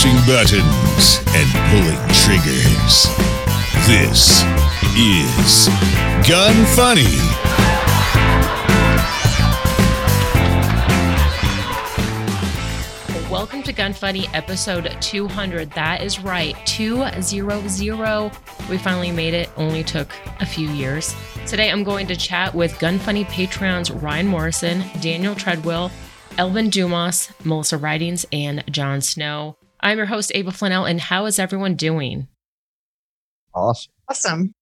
pushing buttons and pulling triggers. This is Gun Funny. Welcome to Gun Funny episode 200. That is right, 200. We finally made it, only took a few years. Today I'm going to chat with Gun Funny Patreons Ryan Morrison, Daniel Treadwell, Elvin Dumas, Melissa Ridings, and John Snow. I'm your host, Ava Flannel, and how is everyone doing? Awesome. Awesome.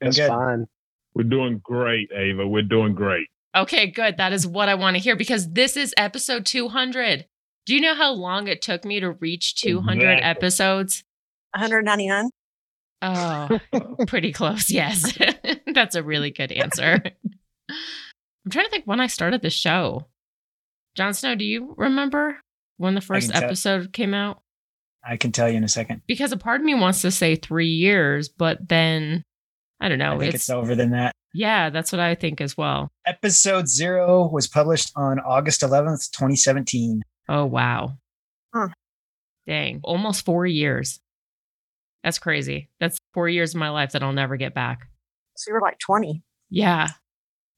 That's good. fine. We're doing great, Ava. We're doing great. Okay, good. That is what I want to hear because this is episode 200. Do you know how long it took me to reach 200 Exactly. episodes? 199. Oh, pretty close. Yes. That's a really good answer. I'm trying to think when I started the show. Jon Snow, do you remember when the first can episode came out? I can tell you in a second. Because a part of me wants to say three years, but then I don't know. I think it's, over than that. yeah, that's what I think as well. Episode zero was published on August 11th, 2017. Oh, wow. Huh. Dang. Almost four years. That's crazy. That's four years of my life that I'll never get back. So you were like 20. Yeah.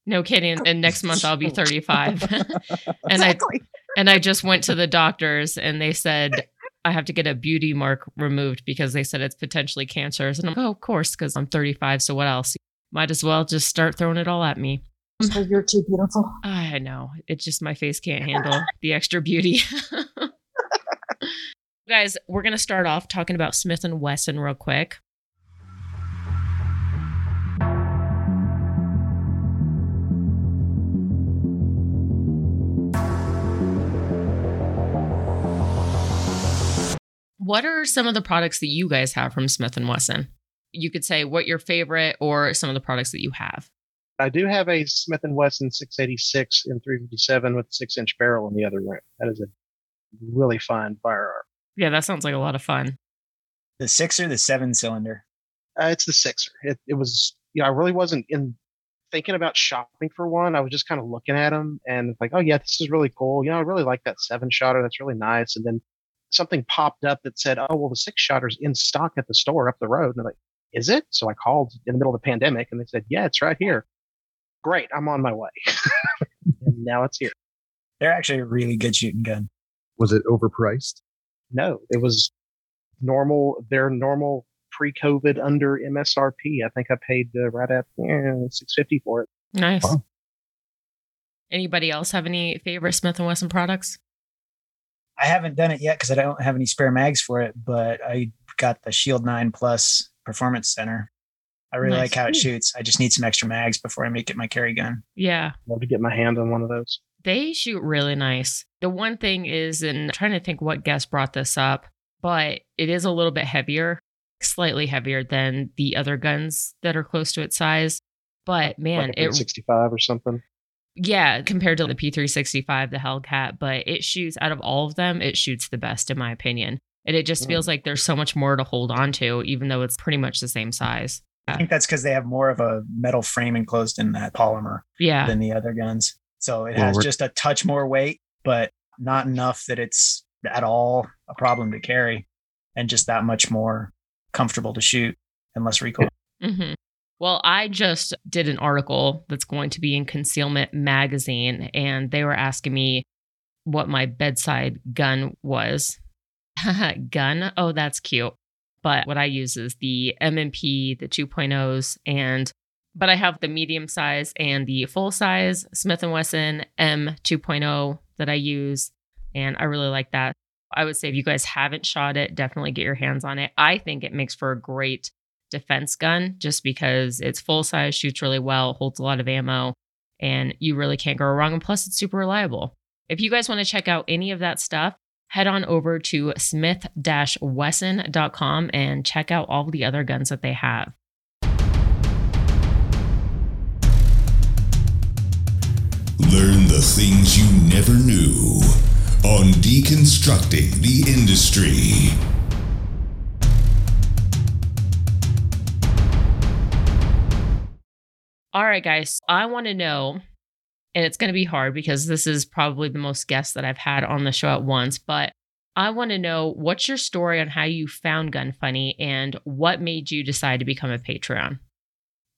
No kidding. And next month I'll be 35. and I exactly. and I just went to the doctors and they said I have to get a beauty mark removed because they said it's potentially cancerous. And I'm oh, of course, because I'm 35. So what else? Might as well just start throwing it all at me. So you're too beautiful. I know. It's just my face can't handle the extra beauty. Guys, we're going to start off talking about Smith and Wesson real quick. What are some of the products that you guys have from Smith and Wesson? You could say what your favorite or some of the products that you have. I do have a Smith and Wesson 686 and 357 with six inch barrel in the other room. That is a really fine firearm. Yeah, that sounds like a lot of fun. The six or the seven cylinder? Uh, it's the sixer. It, it was, you know, I really wasn't in thinking about shopping for one. I was just kind of looking at them and like, oh yeah, this is really cool. You know, I really like that seven shotter. That's really nice. And then something popped up that said, oh well, the six shotter's in stock at the store up the road. And I'm like, is it? So I called in the middle of the pandemic and they said, yeah, it's right here. Great, I'm on my way. and now it's here. They're actually a really good shooting gun. Was it overpriced? No, it was normal. Their normal pre-COVID under MSRP. I think I paid uh, right at eh, six fifty for it. Nice. Wow. Anybody else have any favorite Smith and Wesson products? I haven't done it yet because I don't have any spare mags for it, but I got the Shield 9 Plus Performance Center. I really Nice. like how it shoots. I just need some extra mags before I make it my carry gun. Yeah, Love to get my hand on one of those. they shoot really nice. The one thing is, and I'm trying to think what guest brought this up, but it is a little bit heavier, slightly heavier than the other guns that are close to its size. But man, like a it 65 or something. Yeah, compared to the P365, the Hellcat, but it shoots out of all of them, it shoots the best in my opinion. And it just Mm. feels like there's so much more to hold on to, even though it's pretty much the same size. I think that's because they have more of a metal frame enclosed in that polymer Yeah. than the other guns. So it Well, has we're- just a touch more weight, but not enough that it's at all a problem to carry and just that much more comfortable to shoot and less recoil. hmm Well, I just did an article that's going to be in Concealment Magazine, and they were asking me what my bedside gun was. gun? Oh, that's cute. But what I use is the M&P, the 2.0s, and but I have the medium size and the full size Smith & Wesson M 2.0 that I use, and I really like that. I would say if you guys haven't shot it, definitely get your hands on it. I think it makes for a great defense gun just because it's full size, shoots really well, holds a lot of ammo, and you really can't go wrong. And plus, it's super reliable. If you guys want to check out any of that stuff, head on over to smith wesson.com and check out all the other guns that they have. Learn the things you never knew on Deconstructing the Industry. All right, guys, I want to know, and it's going to be hard because this is probably the most guests that I've had on the show at once, but I want to know what's your story on how you found Gun Funny and what made you decide to become a Patreon?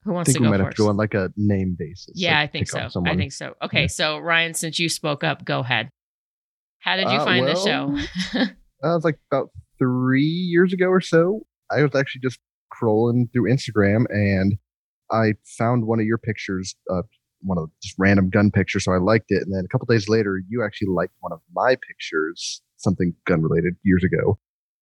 Who I wants think to we go might first? have to go on like a name basis. yeah, like I think so. I think so. Okay, Yeah. so Ryan, since you spoke up, go ahead. How did you Uh, find the show? That was like about three years ago or so. I was actually just scrolling through Instagram and I found one of your pictures, uh, one of just random gun pictures. So I liked it. And then a couple days later, you actually liked one of my pictures, something gun related years ago.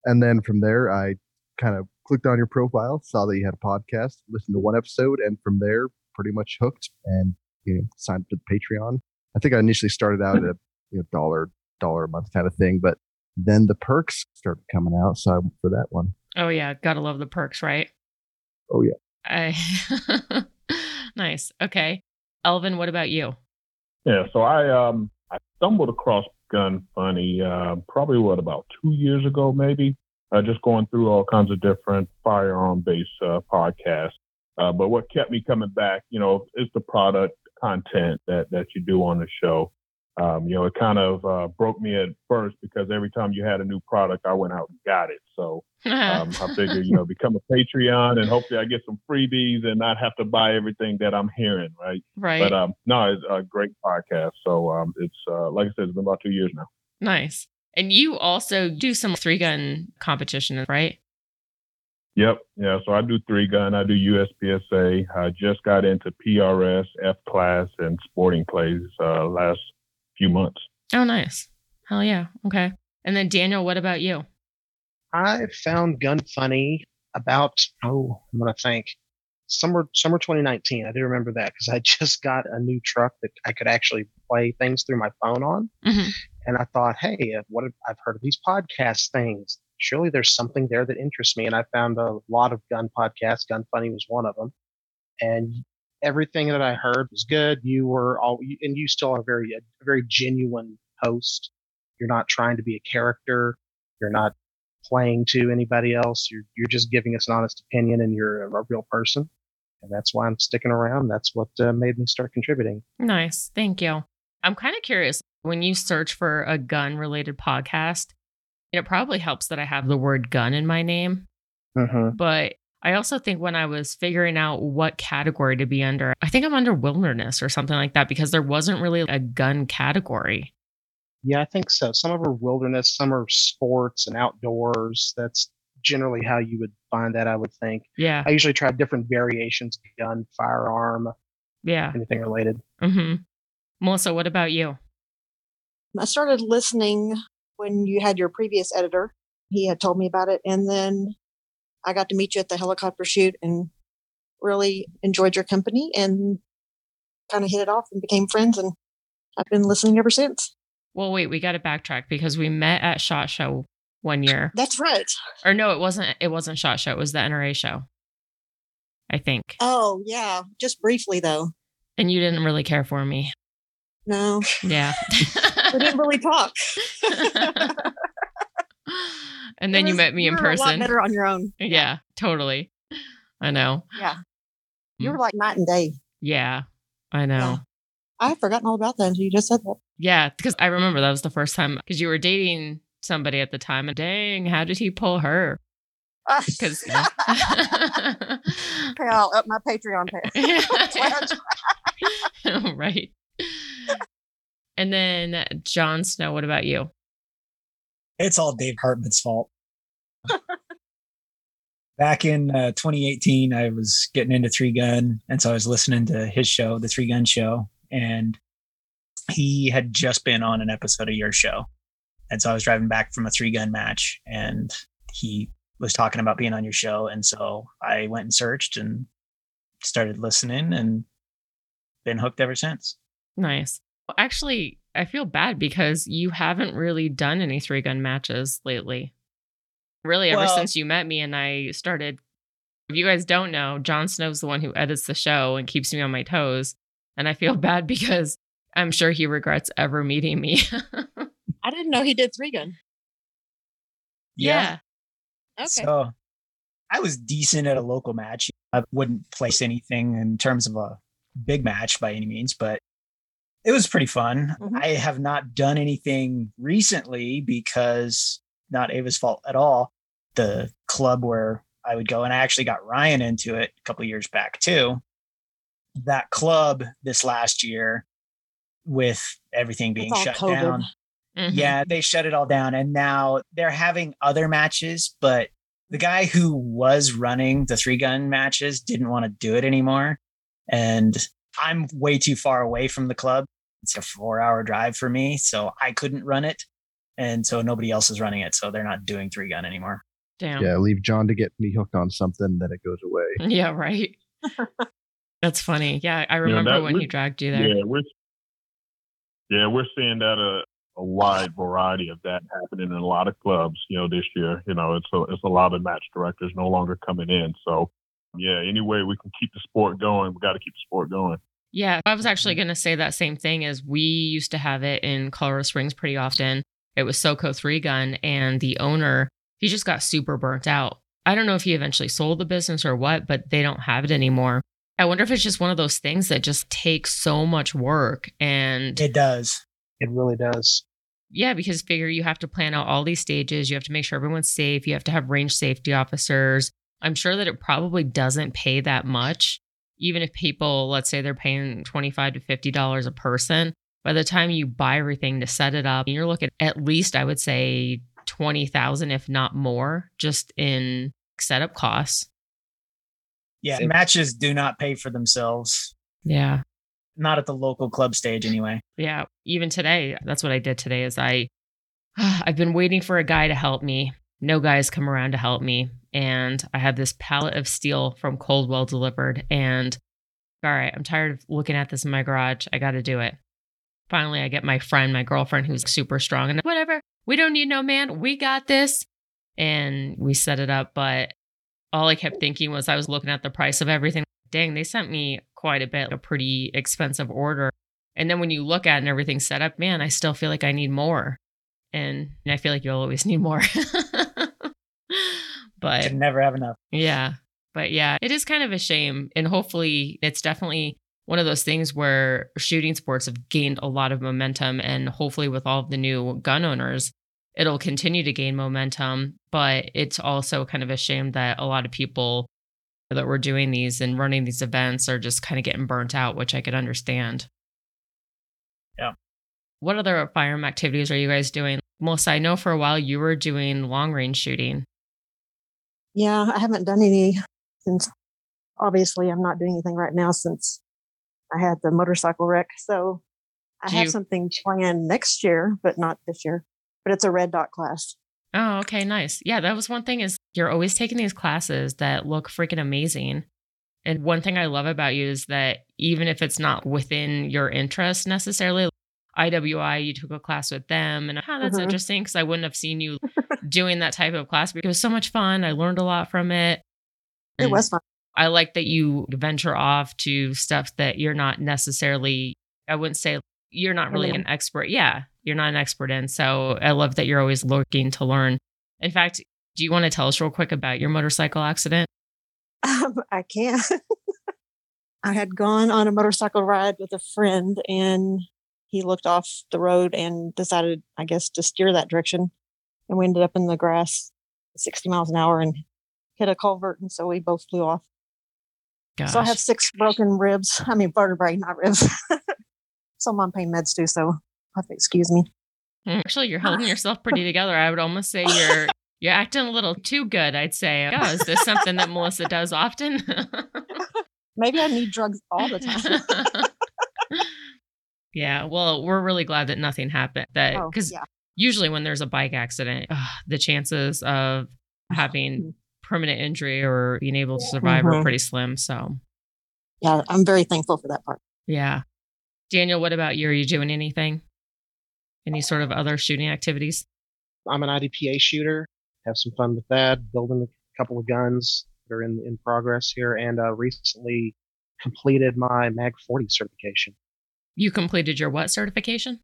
And then from there, I kind of clicked on your profile, saw that you had a podcast, listened to one episode, and from there, pretty much hooked and you know signed up to the Patreon. I think I initially started out at a you know dollar dollar a month kind of thing, but then the perks started coming out, so I went for that one. oh yeah, gotta love the perks, right? Oh, yeah. I nice. Okay. Elvin, what about you? Yeah, so I um I stumbled across Gun Funny uh, probably what about two years ago, maybe. Uh, just going through all kinds of different firearm based uh, podcasts. Uh, but what kept me coming back, you know, is the product content that that you do on the show. Um, you know, it kind of uh, broke me at first because every time you had a new product, I went out and got it. So um, I figured, you know, become a Patreon and hopefully I get some freebies and not have to buy everything that I'm hearing, right? right. But um, no, it's a great podcast. So um, it's uh, like I said, it's been about two years now. nice. And you also do some three gun competition, right? Yep, yeah. So I do three gun, I do USPSA. I just got into PRS, F class, and sporting clays uh, last few months. Oh, nice. Hell yeah. Okay. And then Daniel, what about you? I found Gun Funny about oh, I'm gonna think summer summer 2019. I do remember that because I just got a new truck that I could actually play things through my phone on, Mhm. and I thought, hey, uh, what if, I've heard of these podcast things. Surely there's something there that interests me, and I found a lot of gun podcasts. Gun Funny was one of them, and everything that I heard was good. You were all, and you still are very a very genuine host. You're not trying to be a character. You're not playing to anybody else. You're you're just giving us an honest opinion, and you're a, a real person. And that's why I'm sticking around. That's what uh, made me start contributing. Nice. Thank you. I'm kind of curious when you search for a gun related podcast, it probably helps that I have the word gun in my name. Mm-hmm. But I also think when I was figuring out what category to be under, I think I'm under wilderness or something like that because there wasn't really a gun category. Yeah, I think so. Some of are wilderness, some are sports and outdoors. That's generally how you would find that. I would think. Yeah. I usually try different variations: gun, firearm, Yeah. anything related. hmm Melissa, what about you? I started listening when you had your previous editor. He had told me about it. And then I got to meet you at the helicopter shoot and really enjoyed your company and kind of hit it off and became friends. And I've been listening ever since. Well, wait, we got to backtrack because we met at Shot Show one year. That's right. Or no, it wasn't. It wasn't Shot Show. It was the NRA show. I think. Oh, yeah. Just briefly, though. And you didn't really care for me. No, Yeah. we didn't really talk. and then It you met me in you lot person. better on your own. Yeah, totally. I know. Yeah. You Mm. were like night and day. Yeah, I know. Yeah. I had forgotten all about that until you just said that. Yeah, because I remember that was the first time because you were dating somebody at the time. And dang, how did he pull her? Because pay, I'll up my Patreon page. right. And then Jon Snow, what about you? It's all Dave Hartman's fault. Back in uh, 2018, I was getting into Three Gun, and so I was listening to his show, the Three Gun Show, and he had just been on an episode of your show, and so I was driving back from a Three Gun match, and he was talking about being on your show, and so I went and searched and started listening, and been hooked ever since. Nice. Well, Actually, I feel bad because you haven't really done any three gun matches lately. Really, ever Well- since you met me and I started. If you guys don't know, Jon Snow's the one who edits the show and keeps me on my toes. And I feel bad because I'm sure he regrets ever meeting me. I didn't know he did three gun. yeah. Okay. So I was decent at a local match. I wouldn't place anything in terms of a big match by any means, but it was pretty fun. Mhm. I have not done anything recently because not Ava's fault at all. The club where I would go, and I actually got Ryan into it a couple years back too. That club this last year, with everything being shut COVID. down, Mhm. yeah, they shut it all down, and now they're having other matches. But the guy who was running the three gun matches didn't want to do it anymore, and I'm way too far away from the club. It's a four hour drive for me, so I couldn't run it, and so nobody else is running it, so they're not doing three gun anymore. Damn. Yeah, leave John to get me hooked on something, then it goes away. Yeah, right. That's funny. Yeah, I remember that when was- he dragged you there. Yeah, we're yeah we're seeing that a, a wide variety of that happening in a lot of clubs. You know, this year, you know, it's a it's a lot of match directors no longer coming in. So yeah, any way we can keep the sport going, we got to keep the sport going. Yeah, I was actually going to say that same thing as we used to have it in Colorado Springs pretty often. It was SoCo 3 gun and the owner, he just got super burnt out. I don't know if he eventually sold the business or what, but they don't have it anymore. I wonder if it's just one of those things that just takes so much work and It does. It really does. yeah, because figure you have to plan out all these stages, you have to make sure everyone's safe, you have to have range safety officers. I'm sure that it probably doesn't pay that much even if people let's say they're paying 25 to 50 dollars a person by the time you buy everything to set it up you're looking at least i would say 20,000 if not more just in setup costs Yeah, Same. matches do not pay for themselves. yeah Not at the local club stage, anyway. yeah even today that's what i did today is i i've been waiting for a guy to help me no guys come around to help me and i had this pallet of steel from Caldwell delivered. And all right i'm tired of looking at this in my garage. I gotta do it. Finally i get my friend my girlfriend who's super strong and whatever. We don't need no man. We got this. And we set it up but all i kept thinking was i was looking at the price of everything. Dang they sent me quite a bit a pretty expensive order. And then when you look at and everything's set up, man, I still feel like I need more. And I feel like you'll always need more. but Can never have enough. yeah. But yeah, it is kind of a shame. And hopefully it's definitely one of those things where shooting sports have gained a lot of momentum. And hopefully with all of the new gun owners, it'll continue to gain momentum. But it's also kind of a shame that a lot of people that were doing these and running these events are just kind of getting burnt out, which I could understand. Yeah. What other firearm activities are you guys doing? Melissa, I know for a while you were doing long range shooting. Yeah, I haven't done any since obviously I'm not doing anything right now since I had the motorcycle wreck. So I Do have you- something planned next year, but not this year. But it's a red dot class. Oh, okay, nice. Yeah, that was one thing is you're always taking these classes that look freaking amazing. And one thing I love about you is that even if it's not within your interest necessarily, IWI, you took a class with them, and oh, that's Mhm. interesting because I wouldn't have seen you doing that type of class. But it was so much fun. I learned a lot from it. It was fun. I like that you venture off to stuff that you're not necessarily, I wouldn't say you're not really an expert. Yeah, you're not an expert in. So I love that you're always looking to learn. In fact, do you want to tell us real quick about your motorcycle accident? Um, I can't. I had gone on a motorcycle ride with a friend and he looked off the road and decided, I guess, to steer that direction. And we ended up in the grass 60 miles an hour and hit a culvert. And so we both flew off. Gosh. So I have six broken ribs. I mean, vertebrae, not ribs. so I'm on pain meds too. So you'll have to excuse me. Actually, you're holding yourself pretty together. I would almost say you're you're acting a little too good. I'd say. Oh, is this something that Melissa does often? Maybe I need drugs all the time. Yeah. Well, we're really glad that nothing happened. That oh, because yeah. usually when there's a bike accident, ugh, the chances of having permanent injury or being able to survive are Mhm. pretty slim. So, Yeah. I'm very thankful for that part. yeah. Daniel, what about you? Are you doing anything? Any sort of other shooting activities? I'm an IDPA shooter. Have some fun with that. Building a couple of guns that are in in progress here, and uh, recently completed my Mag 40 certification. You completed your what certification?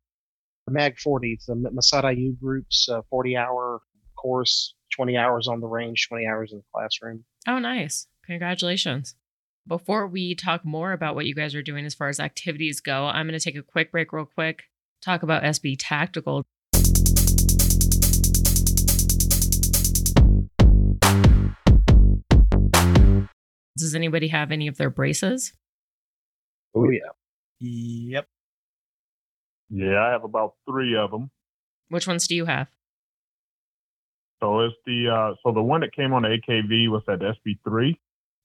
The MAG 40, the Massad Ayoob Group's 40 uh, hour course, 20 hours on the range, 20 hours in the classroom. Oh, nice. Congratulations. Before we talk more about what you guys are doing as far as activities go, I'm going to take a quick break, real quick, talk about SB Tactical. Does anybody have any of their braces? Oh, yeah. Yep. Yeah, I have about three of them. Which ones do you have? So it's the uh, so the one that came on the AKV was that SB3.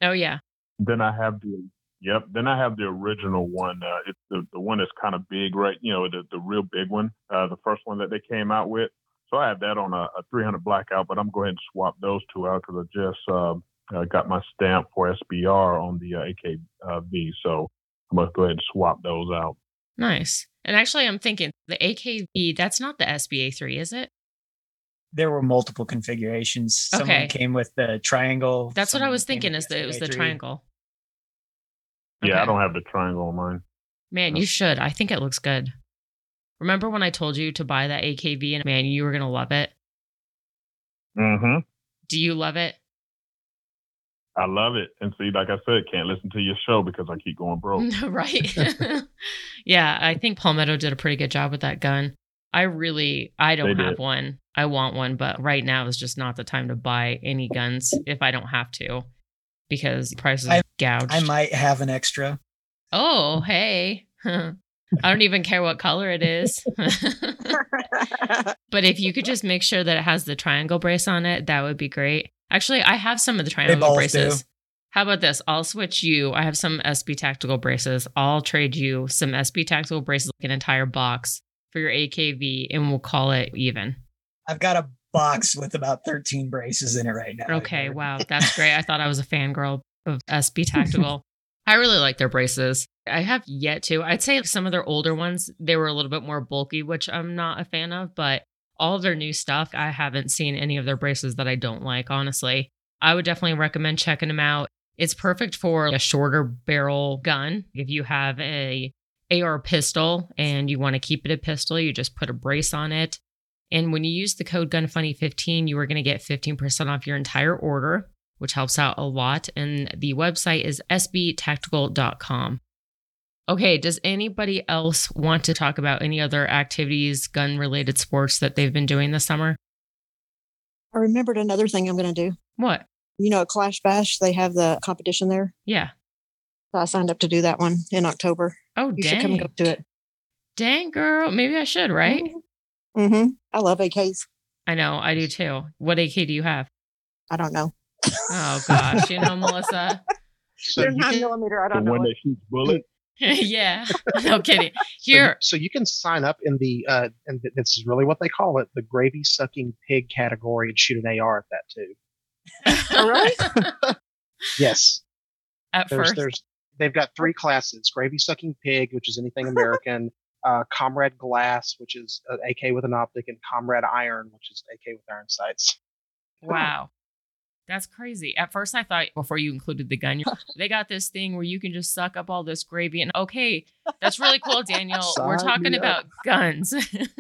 Oh yeah. Then I have the yep. Then I have the original one. Uh, it's the the one that's kind of big, right? You know, the the real big one. Uh, the first one that they came out with. So I have that on a, a 300 blackout, but I'm going to go ahead and swap those two out because I just uh, uh, got my stamp for SBR on the uh, AKV. So I'm going to go ahead and swap those out. Nice. And actually, I'm thinking the AKV, that's not the SBA3, is it? There were multiple configurations. Some of Okay. came with the triangle. That's what I was thinking is that it was the SBA3. triangle. Yeah, I don't have the triangle on mine. Man, you should. I think it looks good. Remember when I told you to buy that AKV and man, you were going to love it? Mm-hmm. Do you love it? I love it. And see, like I said, can't listen to your show because I keep going broke. right. yeah, I think Palmetto did a pretty good job with that gun. I really, I don't They have did. one. I want one, but right now is just not the time to buy any guns if I don't have to because prices I- gouged. I might have an extra. oh, hey. I don't even care what color it is. but if you could just make sure that it has the triangle brace on it, that would be great. Actually, I have some of the triangle braces. do. How about this? I'll switch you. I have some SB tactical braces. I'll trade you some SB tactical braces, like an entire box for your AKV, and we'll call it even. I've got a box with about 13 braces in it right now. Okay, wow, that's great. I thought I was a fangirl of SB Tactical. I really like their braces. I have yet to. I'd say some of their older ones, they were a little bit more bulky, which I'm not a fan of, but all their new stuff, I haven't seen any of their braces that I don't like, honestly. I would definitely recommend checking them out. It's perfect for a shorter barrel gun. If you have a AR pistol and you want to keep it a pistol, you just put a brace on it. And when you use the code GUNFUNNY15, you are going to get 15% off your entire order, which helps out a lot. And the website is sbtactical.com. Okay, does anybody else want to talk about any other activities, gun related sports that they've been doing this summer? I remembered another thing I'm going to do. What? You know, at Clash Bash, they have the competition there. Yeah. So I signed up to do that one in October. Oh, You should come dang. and go to it. Dang, girl. Maybe I should, right? Mm-hmm. I love AKs. I know, I do too. What AK do you have? I don't know. Oh, gosh. You know, Melissa? So They're nine millimeter. I don't know. one what- that shoots bullets. yeah. No kidding. Here. so you can sign up in the uh, and this is really what they call it, the gravy sucking pig category, and shoot an AR at that too. All right. Yes, At there's first. there's they've got three classes: gravy sucking pig, which is anything American. Uh, Comrade Glass, which is an AK with an optic, and Comrade Iron, which is AK with iron sights. Wow. That's crazy. At first, I thought before you included the gun, they got this thing where you can just suck up all this gravy. And okay, that's really cool, Daniel. We're talking about guns,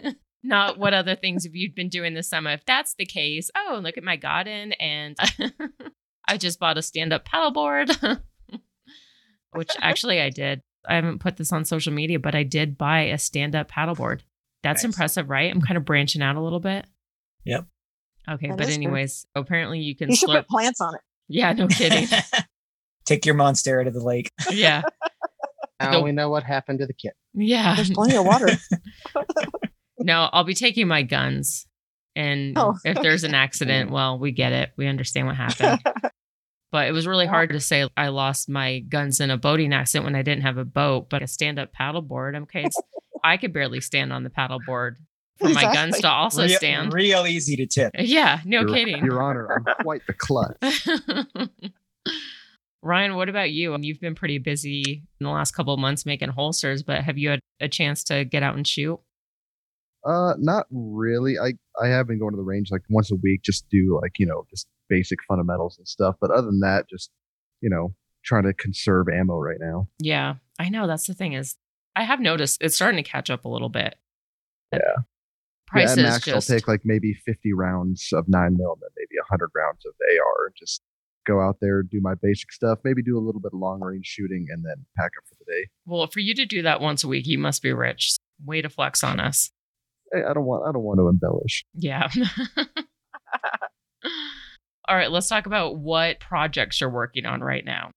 not what other things have you been doing this summer. If that's the case, oh, look at my garden. And I just bought a stand up paddleboard, which actually I did. I haven't put this on social media, but I did buy a stand up paddleboard. That's Nice. impressive, right? I'm kind of branching out a little bit. Yep. Okay, That but is good. anyways, apparently you can You should slurp. put plants on it. Yeah, no kidding. Take your monstera to the lake. yeah, Now Nope. we know what happened to the kit. yeah. There's plenty of water. No, I'll be taking my guns, and Oh, if there's an accident, well, we get it. We understand what happened. but it was really Yeah. hard to say I lost my guns in a boating accident when I didn't have a boat, but a stand-up paddleboard. Okay, it's, I could barely stand on the paddleboard for my guns to also real, stand. real easy to tip. yeah, no Your, kidding. Your Honor, I'm quite the clutch. Ryan, what about you? You've been pretty busy in the last couple of months making holsters, but have you had a chance to get out and shoot? Uh, not really. I I have been going to the range like once a week, just do like you know just basic fundamentals and stuff. But other than that, just you know trying to conserve ammo right now. Yeah, I know. That's the thing is, I have noticed it's starting to catch up a little bit. Yeah. Prices yeah, max, just I'll take like maybe 50 rounds of nine mil and then maybe 100 rounds of AR and just go out there, do my basic stuff, maybe do a little bit of long range shooting, and then pack up for the day. well for you to do that once a week. You must be rich. Way to flex on us. Hey, I don't want I don't want to embellish. Yeah. All right, let's talk about what projects you're working on right now.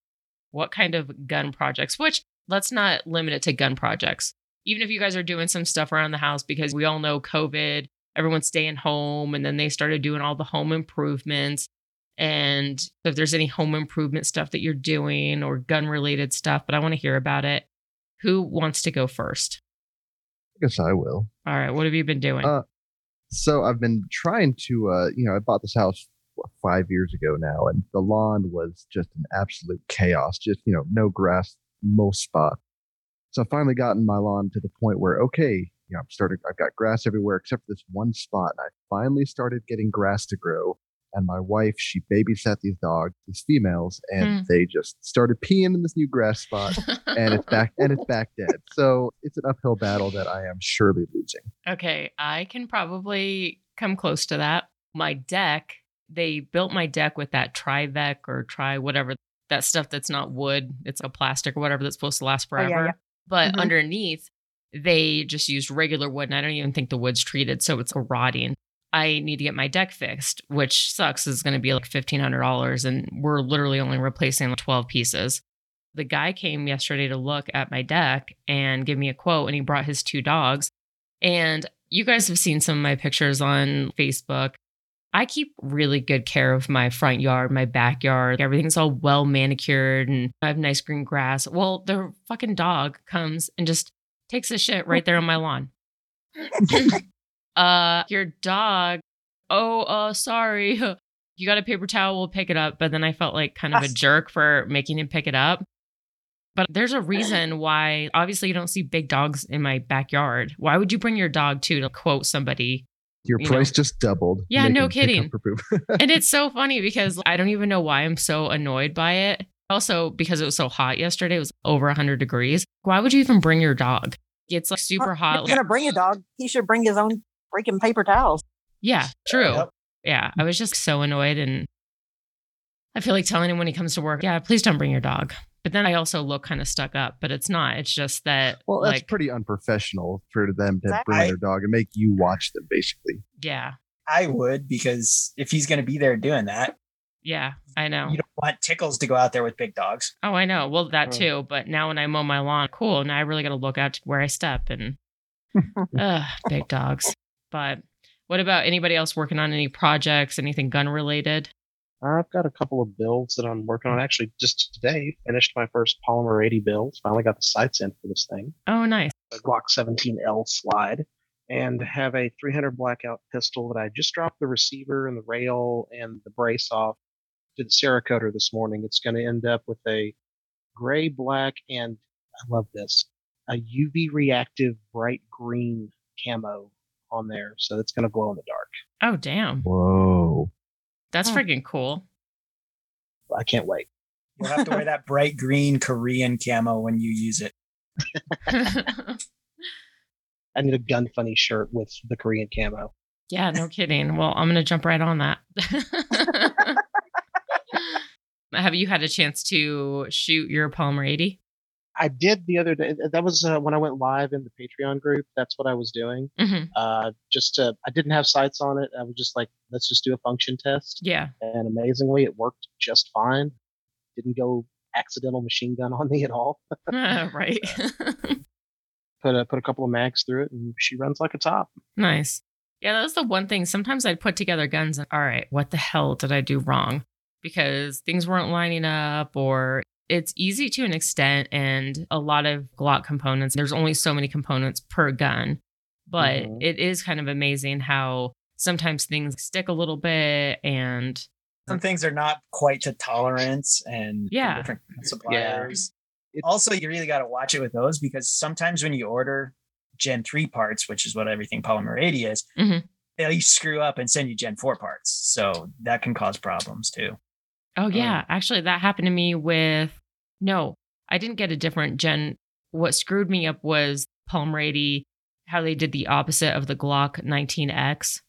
what kind of gun projects, which let's not limit it to gun projects. Even if you guys are doing some stuff around the house, because we all know COVID, everyone's staying home, and then they started doing all the home improvements. And if there's any home improvement stuff that you're doing or gun related stuff, but I want to hear about it. Who wants to go first? I guess I will. All right. What have you been doing? Uh, So I've been trying to, uh, you know, I bought this house five years ago now, and the lawn was just an absolute chaos. Just you know, no grass most spots. So I've finally gotten my lawn to the point where okay, you know, I'm starting. I've got grass everywhere except for this one spot, and I finally started getting grass to grow. And my wife, she babysat these dogs, these females, and Hmm. they just started peeing in this new grass spot, and it's back, and it's back dead. So it's an uphill battle that I am surely losing. Okay, I can probably come close to that. My deck, they built my deck with that Trivec or Tri whatever that stuff that's not wood, it's a plastic or whatever that's supposed to last Oh, yeah, forever. yeah. But Mhm. underneath, they just used regular wood, and I don't even think the wood's treated, so it's a rotting. I need to get my deck fixed, which sucks. Is going to be like fifteen hundred dollars, and we're literally only replacing like twelve pieces. The guy came yesterday to look at my deck and give me a quote, and he brought his two dogs. And you guys have seen some of my pictures on Facebook. I keep really good care of my front yard, my backyard. Everything's all well manicured and I have nice green grass. Well, the fucking dog comes and just takes a shit right there on my lawn. uh, your dog, oh, uh, sorry. You got a paper towel, we'll pick it up. But then I felt like kind of a jerk for making him pick it up. But there's a reason why, obviously, you don't see big dogs in my backyard. Why would you bring your dog to to quote somebody? Your You price know. just doubled. Yeah, no kidding. up for poop. and it's so funny because I don't even know why I'm so annoyed by it. Also, because it was so hot yesterday, it was over 100 degrees. Why would you even bring your dog? It's like super If hot. you're gonna bring a dog, he should bring his own freaking paper towels. Yeah, true. Yep. Yeah, I was just so annoyed. And I feel like telling him when he comes to work, yeah, please don't bring your dog. But then I also look kind of stuck up, but it's not. It's just that, Well, that's like, pretty unprofessional for them to Exactly. bring their dog and make you watch them, basically. yeah, I would because if he's going to be there doing that, yeah, I know. you don't want Tickles to go out there with big dogs. Oh, I know. Well, that too. But now when I mow my lawn, cool. Now I really got to look out to where I step and, ugh, big dogs. But what about anybody else working on any projects, anything gun related? I've got a couple of builds that I'm working on. Actually, just today, finished my first Polymer 80 build. Finally got the sights in for this thing. Oh, nice. A Glock 17L slide, and have a 300 blackout pistol that I just dropped the receiver and the rail and the brace off to the Cerakoter this morning. It's going to end up with a gray, black, and I love this a UV reactive bright green camo on there, so it's going to glow in the dark. Oh, damn. Whoa. That's Oh. freaking cool. I can't wait. You'll have to wear that bright green Korean camo when you use it. I need a gun funny shirt with the Korean camo. yeah, no kidding. Well, I'm going to jump right on that. Have you had a chance to shoot your Polymer 80? I did the other day. That was uh, when I went live in the Patreon group. That's what I was doing. hmm Uh, just to, I didn't have sights on it. I was just like, let's just do a function test. Yeah. And amazingly, it worked just fine. Didn't go accidental machine gun on me at all. right. Put a put a couple of mags through it, and she runs like a top. Nice. Yeah, that was the one thing. Sometimes I'd put together guns and, all right, what the hell did I do wrong? Because things weren't lining up, or it's easy to an extent, and a lot of Glock components, there's only so many components per gun. But Mhm. it is kind of amazing how sometimes things stick a little bit and Some things are not quite to tolerance and Yeah. different suppliers. It's- Also, you really got to watch it with those because sometimes when you order Gen 3 parts, which is what everything Polymer 80 is, Mhm. they screw up and send you Gen 4 parts. So that can cause problems too. Oh um, yeah, actually that happened to me with no, I didn't get a different gen. What screwed me up was Palm 80, how they did the opposite of the Glock 19X.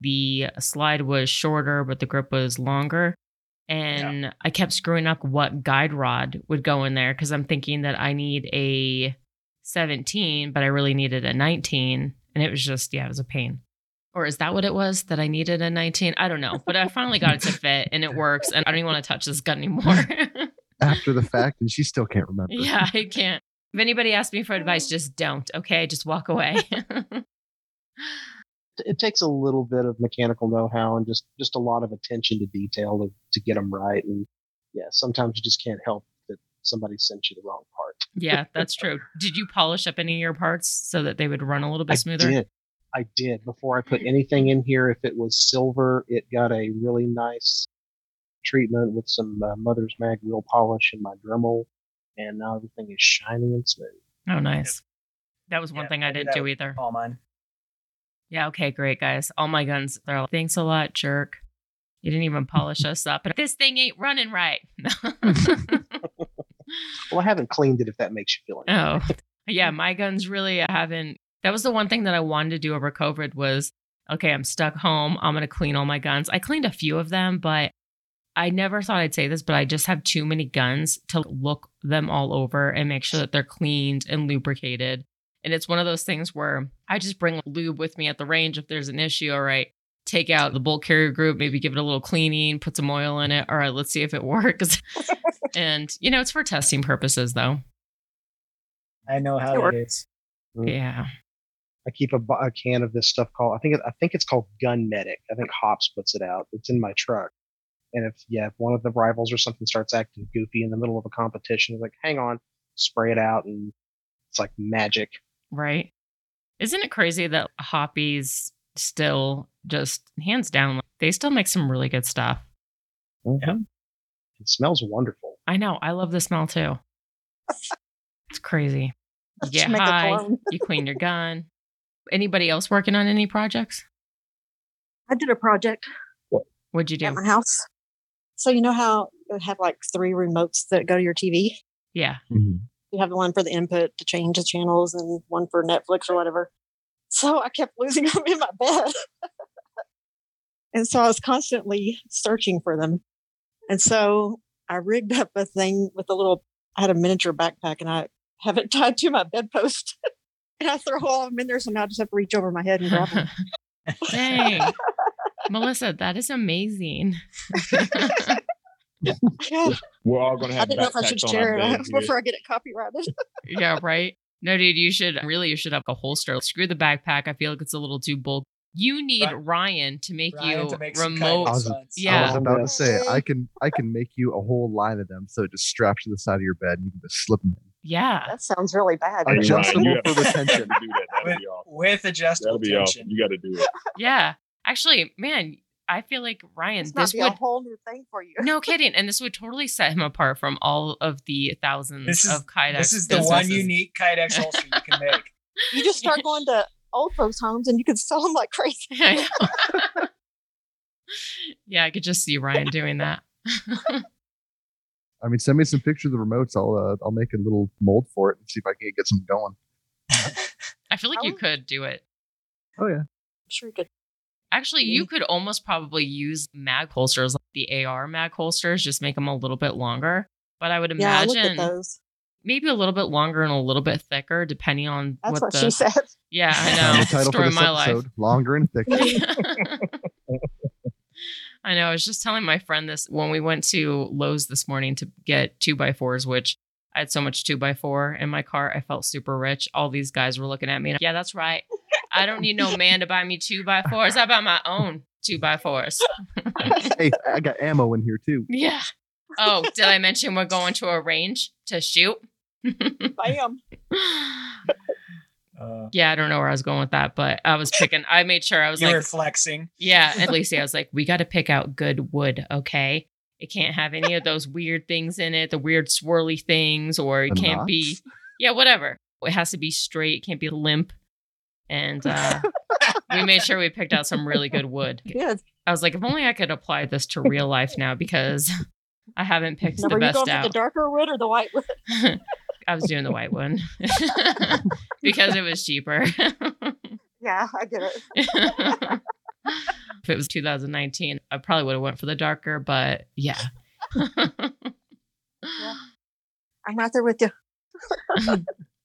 The slide was shorter, but the grip was longer. And I kept screwing up what guide rod would go in there because I'm thinking that I need a 17, but I really needed a 19. And it was just, yeah, it was a pain. Or is that what it was that I needed a 19? I don't know. But I finally got it to fit and it works. And I don't even want to touch this gun anymore. after the fact, and she still can't remember. Yeah, I can't. If anybody asks me for advice, just don't. Okay, just walk away. It takes a little bit of mechanical know-how and just just a lot of attention to detail to, to get them right. And yeah, sometimes you just can't help that somebody sent you the wrong part. yeah, that's true. Did you polish up any of your parts so that they would run a little bit smoother? I did. I did. Before I put anything in here, if it was silver, it got a really nice treatment with some uh, Mother's Mag wheel polish in my Dremel, and now everything is shiny and smooth. Oh, nice. That was one Yeah, thing I I did didn't do either. All mine. Yeah, okay, great, guys. All my guns, they're like, thanks a lot, jerk. You didn't even polish us up. And this thing ain't running right. Well, I haven't cleaned it if that makes you feel any oh, yeah, my guns really haven't. That was the one thing that I wanted to do over COVID was, okay, I'm stuck home. I'm going to clean all my guns. I cleaned a few of them, but I never thought I'd say this, but I just have too many guns to look them all over and make sure that they're cleaned and lubricated. And it's one of those things where I just bring lube with me at the range if there's an issue. All right, take out the bolt carrier group, maybe give it a little cleaning, put some oil in it. All right, let's see if it works. and, you know, it's for testing purposes, though. I know how Sure. it is. Yeah. I keep a, a can of this stuff called I think I think it's called Gun Medic. I think Hops puts it out. It's in my truck. And if yeah, if one of the rivals or something starts acting goofy in the middle of a competition, it's like hang on, spray it out, and it's like magic. Right. Isn't it crazy that Hoppe's still just hands down, they still make some really good stuff. Mm-hmm. Yeah, It smells wonderful. I know. I love the smell too. It's crazy. You get high, you clean your gun. Anybody else working on any projects? I did a project What? What'd you do? at my house. So you know how you have like three remotes that go to your TV? Yeah. Mhm. You have the one for the input to change the channels and one for Netflix or whatever. So I kept losing them in my bed. and so I was constantly searching for them. And so I rigged up a thing with a little, I had a miniature backpack and I have it tied to my bedpost. and I throw all of them in there. So now I just have to reach over my head and grab them. Dang. Melissa, that is amazing. Yeah, We're all gonna have. I have didn't know if I should share it before I get it copyrighted. yeah, right. No, dude, you should really you should have a holster. Screw the backpack. I feel like it's a little too bulky. You need Right. Ryan to make Ryan you to make some remote. kite I was- Yeah. I was about to say I can I can make you a whole line of them so it just straps to the side of your bed and you can just slip them in. Yeah. that sounds really bad. I Hey, just- you adjustable gotta- for retention. gotta do that. That'll With, be awesome. with adjustable That'll be tension. awesome. You got to do it. Yeah. Actually, man, I feel like Ryan, This might this be would a whole new thing for you. no kidding, and this would totally set him apart from all of the thousands This is- of Kydex. This is the one unique Kydex holster you can make. You just start going to old folks' homes and you can sell them like crazy. Yeah, I could just see Ryan doing that. I mean, send me some pictures of the remotes. I'll uh, I'll make a little mold for it and see if I can get some going. I feel like you could do it. Oh yeah, I'm sure you could. Actually, you could almost probably use mag holsters, like the AR mag holsters, just make them a little bit longer. But I would Yeah, I looked at imagine those. maybe a little bit longer and a little bit thicker, depending on That's what, what, the. she said. Yeah, I know. the title Story for of this my life. episode: longer and thicker. I know. I was just telling my friend this when we went to Lowe's this morning to get two by fours, which I had so much two by four in my car. I felt super rich. All these guys were looking at me. And, yeah, that's right. I don't need no man to buy me two by fours. I buy my own two by fours. hey, I got ammo in here too. Yeah. Oh, did I mention we're going to a range to shoot? Bam. Uh, yeah, I don't know where I was going with that, but I was picking. I made sure I was you like, were flexing. Yeah, and Lacey, I was like, we got to pick out good wood, okay? It can't have any of those weird things in it, the weird swirly things, or it The can't be, yeah, whatever. It has to be straight, it can't be limp. And uh, we made sure we picked out some really good wood. Good. I was like, if only I could apply this to real life now because I haven't picked Now, the were you best going for the darker wood or the white wood? I was doing the white one because it was cheaper. Yeah, I get it. if it was 2019, I probably would have went for the darker, but yeah. I'm right there with you.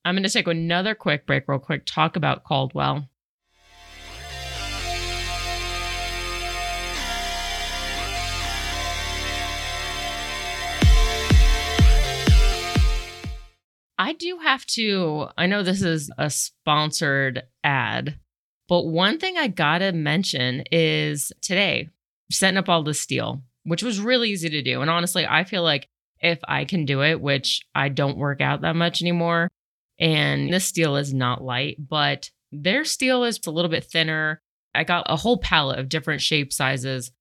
I'm going to take another quick break, real quick, talk about Caldwell. I do have to, I know this is a sponsored ad, but one thing I gotta mention is today, setting up all the steel, which was really easy to do. And honestly, I feel like if I can do it, which I don't work out that much anymore, and this steel is not light, but their steel is a little bit thinner. I got a whole palette of different shape sizes.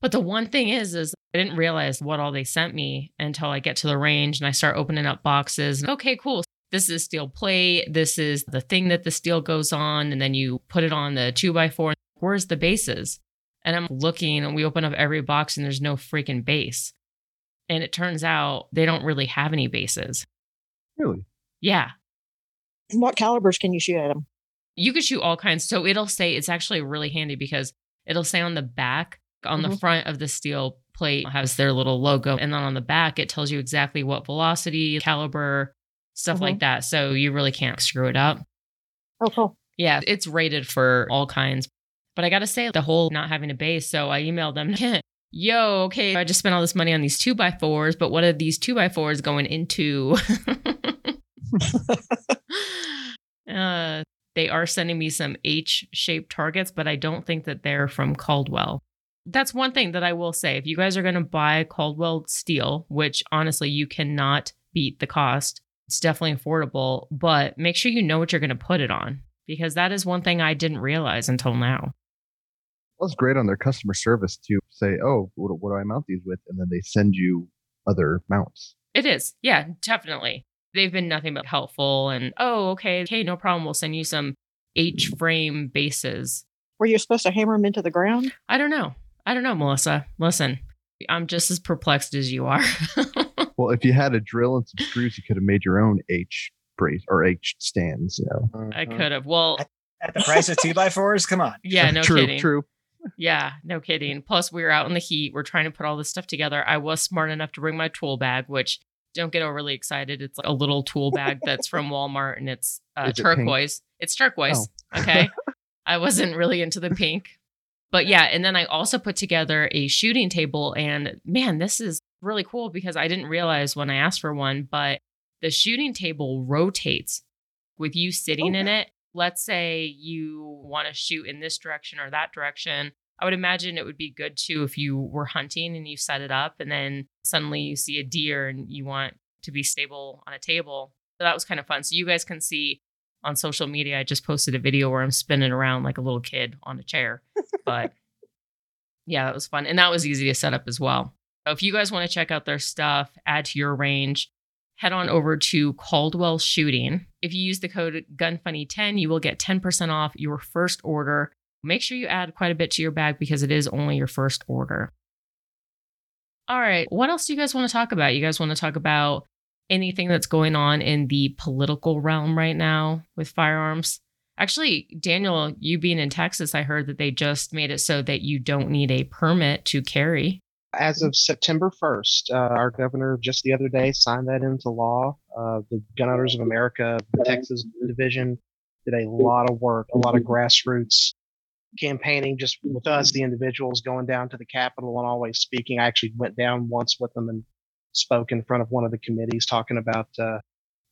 But the one thing is, is I didn't realize what all they sent me until I get to the range and I start opening up boxes. Okay, cool. This is steel plate. This is the thing that the steel goes on. And then you put it on the two by four. Where's the bases? And I'm looking and we open up every box and there's no freaking base. And it turns out they don't really have any bases. Really? Yeah. What calibers can you shoot at them? You could shoot all kinds. So it'll say it's actually really handy because it'll say on the back, on the Mhm. front of the steel plate has their little logo. And then on the back, it tells you exactly what velocity, caliber, stuff like that. So you really can't screw it up. Oh, cool. Yeah, it's rated for all kinds. But I got to say, the whole not having a base. So I emailed them, yo, okay, I just spent all this money on these two by fours, but what are these two by fours going into? uh, they are sending me some H shaped targets, but I don't think that they're from Caldwell. That's one thing that I will say. If you guys are going to buy Caldwell steel, which honestly you cannot beat the cost, it's definitely affordable, but make sure you know what you're going to put it on because that is one thing I didn't realize until now. Well, it's great on their customer service to say, "Oh, what, what do I mount these with?" and then they send you other mounts. It is. Yeah, definitely. They've been nothing but helpful and, oh, okay, okay, no problem. We'll send you some H frame bases. Were you supposed to hammer them into the ground? I don't know. I don't know, Melissa. Listen, I'm just as perplexed as you are. Well, if you had a drill and some screws, you could have made your own H brace or H stands. You know. I could have. Well, At the price of two by fours, come on. yeah, no true, kidding. true. Yeah, no kidding. Plus, we were out in the heat. We're trying to put all this stuff together. I was smart enough to bring my tool bag, which don't get overly excited. It's like a little tool bag that's from Walmart and it's uh, Is it pink? turquoise. It's turquoise. Okay. I wasn't really into the pink. But yeah, and then I also put together a shooting table. And man, this is really cool because I didn't realize when I asked for one, but the shooting table rotates with you sitting in it. Let's say you want to shoot in this direction or that direction. I would imagine it would be good too if you were hunting and you set it up and then suddenly you see a deer and you want to be stable on a table. So that was kind of fun. So you guys can see on social media, I just posted a video where I'm spinning around like a little kid on a chair. But yeah, that was fun. And that was easy to set up as well. So if you guys want to check out their stuff, add to your range, head on over to Caldwell Shooting. If you use the code GUNFUNNY10, you will get 10% off your first order. Make sure you add quite a bit to your bag because it is only your first order. All right, what else do you guys want to talk about? You guys want to talk about anything that's going on in the political realm right now with firearms? Actually, Daniel, you being in Texas, I heard that they just made it so that you don't need a permit to carry. As of September 1st, uh, our governor just the other day signed that into law. Uh, the Gun Owners of America, the Texas division, did a lot of work, a lot of grassroots campaigning just with us, the individuals going down to the Capitol and always speaking. I actually went down once with them and spoke in front of one of the committees talking about, uh,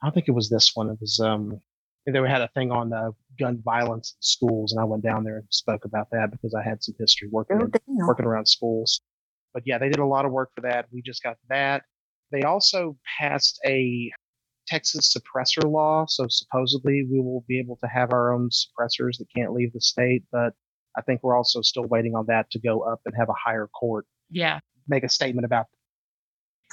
I don't think it was this one. It was, um, they had a thing on uh, gun violence in schools, and I went down there and spoke about that because I had some history working Oh, in working around schools. But yeah, they did a lot of work for that. We just got that. They also passed a Texas suppressor law. So supposedly we will be able to have our own suppressors that can't leave the state. But I think we're also still waiting on that to go up and have a higher court Yeah. make a statement about that.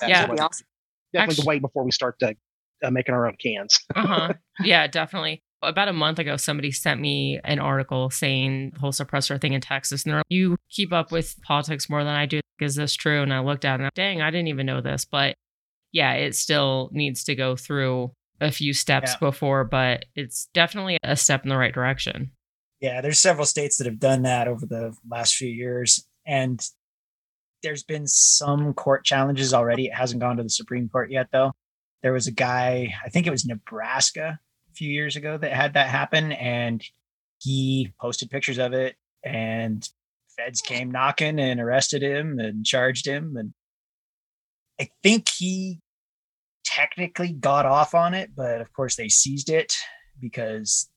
Yeah. So awesome. definitely Actu- to wait before we start to, uh, making our own cans. uh-huh. yeah, definitely. About a month ago, somebody sent me an article saying the whole suppressor thing in Texas. And they're like, you keep up with politics more than I do. Is this true? And I looked at it and I'm, dang, I didn't even know this. But yeah, it still needs to go through a few steps Yeah. before, but it's definitely a step in the right direction. Yeah, there's several states that have done that over the last few years. And there's been some court challenges already. It hasn't gone to the Supreme Court yet, though. There was a guy, I think it was Nebraska a few years ago that had that happen. And he posted pictures of it. And feds came knocking and arrested him and charged him. And I think he technically got off on it, but of course they seized it because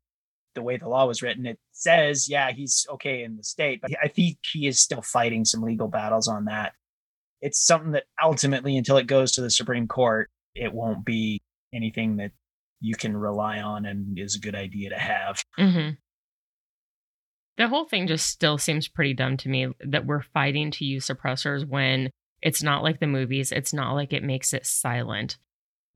the way the law was written, it says, yeah, he's okay in the state, but I think he is still fighting some legal battles on that. It's something that ultimately, until it goes to the Supreme Court, it won't be anything that you can rely on and is a good idea to have. hmm The whole thing just still seems pretty dumb to me that we're fighting to use suppressors when it's not like the movies. It's not like it makes it silent.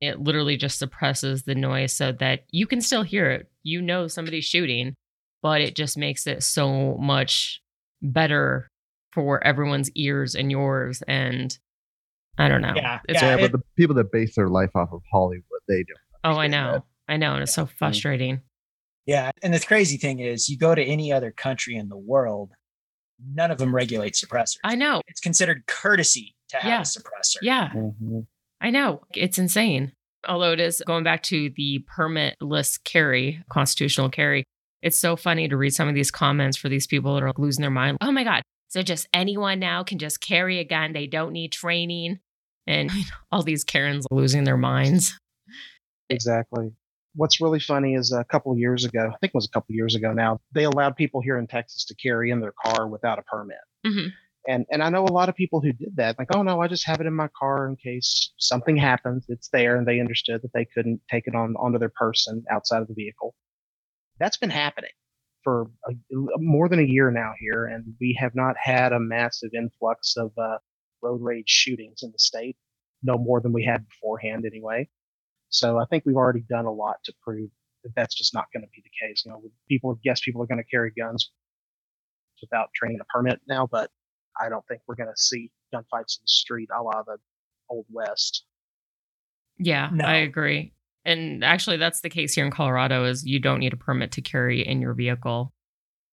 It literally just suppresses the noise so that you can still hear it. You know somebody's shooting, but it just makes it so much better for everyone's ears and yours. And I don't know. Yeah, It's yeah, Yeah, it- but the people that base their life off of Hollywood, they don't. Oh, I know. that. I know. And it's so frustrating. Yeah. And the crazy thing is, you go to any other country in the world, none of them regulate suppressors. I know. It's considered courtesy to have Yeah. a suppressor. Yeah. Mm-hmm. I know. It's insane. Although it is going back to the permitless carry, constitutional carry, it's so funny to read some of these comments for these people that are losing their mind. Oh my God. So just anyone now can just carry a gun. They don't need training. And all these Karens losing their minds. Exactly. What's really funny is a couple of years ago, I think it was a couple of years ago now, they allowed people here in Texas to carry in their car without a permit. Mhm. And and I know a lot of people who did that, like, oh no, I just have it in my car in case something happens. It's there, and they understood that they couldn't take it on onto their person outside of the vehicle. That's been happening for a, more than a year now here, and we have not had a massive influx of uh, road rage shootings in the state, no more than we had beforehand, anyway. So I think we've already done a lot to prove that that's just not going to be the case. You know, people, yes, people are going to carry guns without training a permit now, but I don't think we're going to see gunfights in the street a la the old west. Yeah, No. I agree. And actually, that's the case here in Colorado is you don't need a permit to carry in your vehicle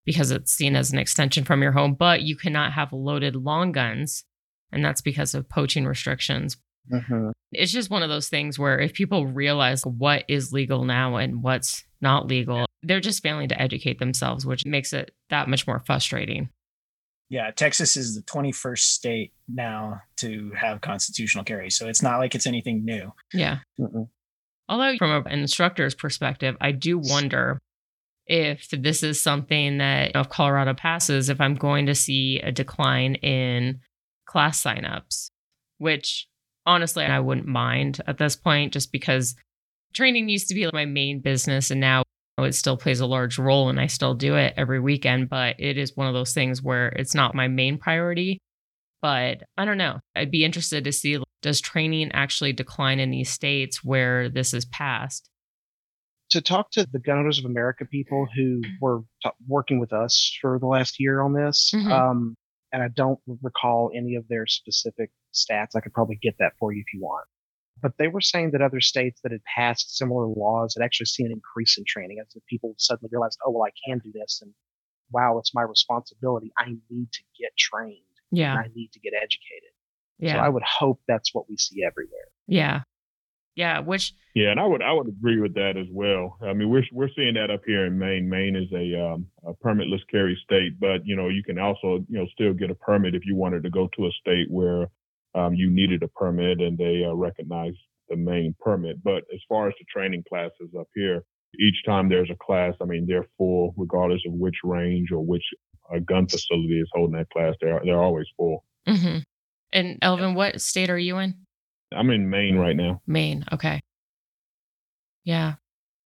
because it's seen as an extension from your home, but you cannot have loaded long guns. And that's because of poaching restrictions. Mm-hmm. it's just one of those things where if people realize what is legal now and what's not legal, they're just failing to educate themselves, which makes it that much more frustrating. Yeah, Texas is the 21st state now to have constitutional carry. So it's not like it's anything new. Yeah. Mm-mm. Although, from an instructor's perspective, I do wonder if this is something that, if Colorado passes, if I'm going to see a decline in class signups, which honestly I wouldn't mind at this point, just because training used to be like my main business and now it still plays a large role and I still do it every weekend, but it is one of those things where it's not my main priority. But I don't know. I'd be interested to see does training actually decline in these states where this is passed? To talk to the Gun Owners of America people who were t- working with us for the last year on this, Mhm. um, and I don't recall any of their specific stats. I could probably get that for you if you want. But they were saying that other states that had passed similar laws had actually seen an increase in training as if people suddenly realized, oh, well, I can do this. And wow, it's my responsibility. I need to get trained. Yeah. And I need to get educated. Yeah. So Yeah. I would hope that's what we see everywhere. yeah. Yeah. Which, Yeah, and I would I would agree with that as well. I mean, we're we're seeing that up here in Maine. Maine is a, um, a permitless carry state, but you know you can also you know still get a permit if you wanted to go to a state where um, you needed a permit and they uh, recognize the Maine permit. But as far as the training classes up here, each time there's a class, I mean they're full regardless of which range or which uh, gun facility is holding that class. They're they're always full. mhm. and Elvin, what state are you in? I'm in Maine right now. Maine. Okay. Yeah.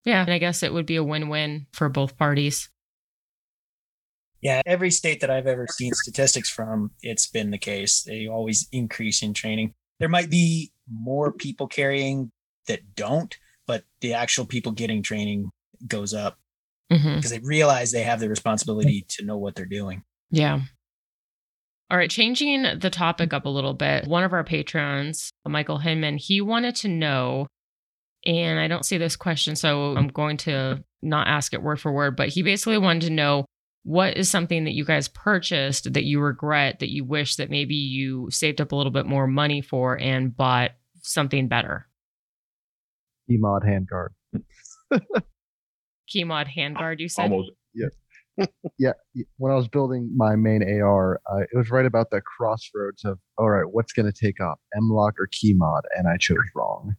Yeah. And I guess it would be a win win for both parties. Yeah, every state that I've ever seen statistics from, it's been the case. They always increase in training. There might be more people carrying that don't, but the actual people getting training goes up mm-hmm. because they realize they have the responsibility to know what they're doing. Yeah. All right, changing the topic up a little bit. One of our patrons, Michael Hinman, he wanted to know, and I don't see this question, so I'm going to not ask it word for word, but he basically wanted to know what is something that you guys purchased that you regret that you wish that maybe you saved up a little bit more money for and bought something better. Emod handguard. Keymod handguard, you said? Almost Yeah, y- when I was building my main AR, uh, it was right about the crossroads of all right, what's going to take off, M-LOK or key mod, and I chose wrong.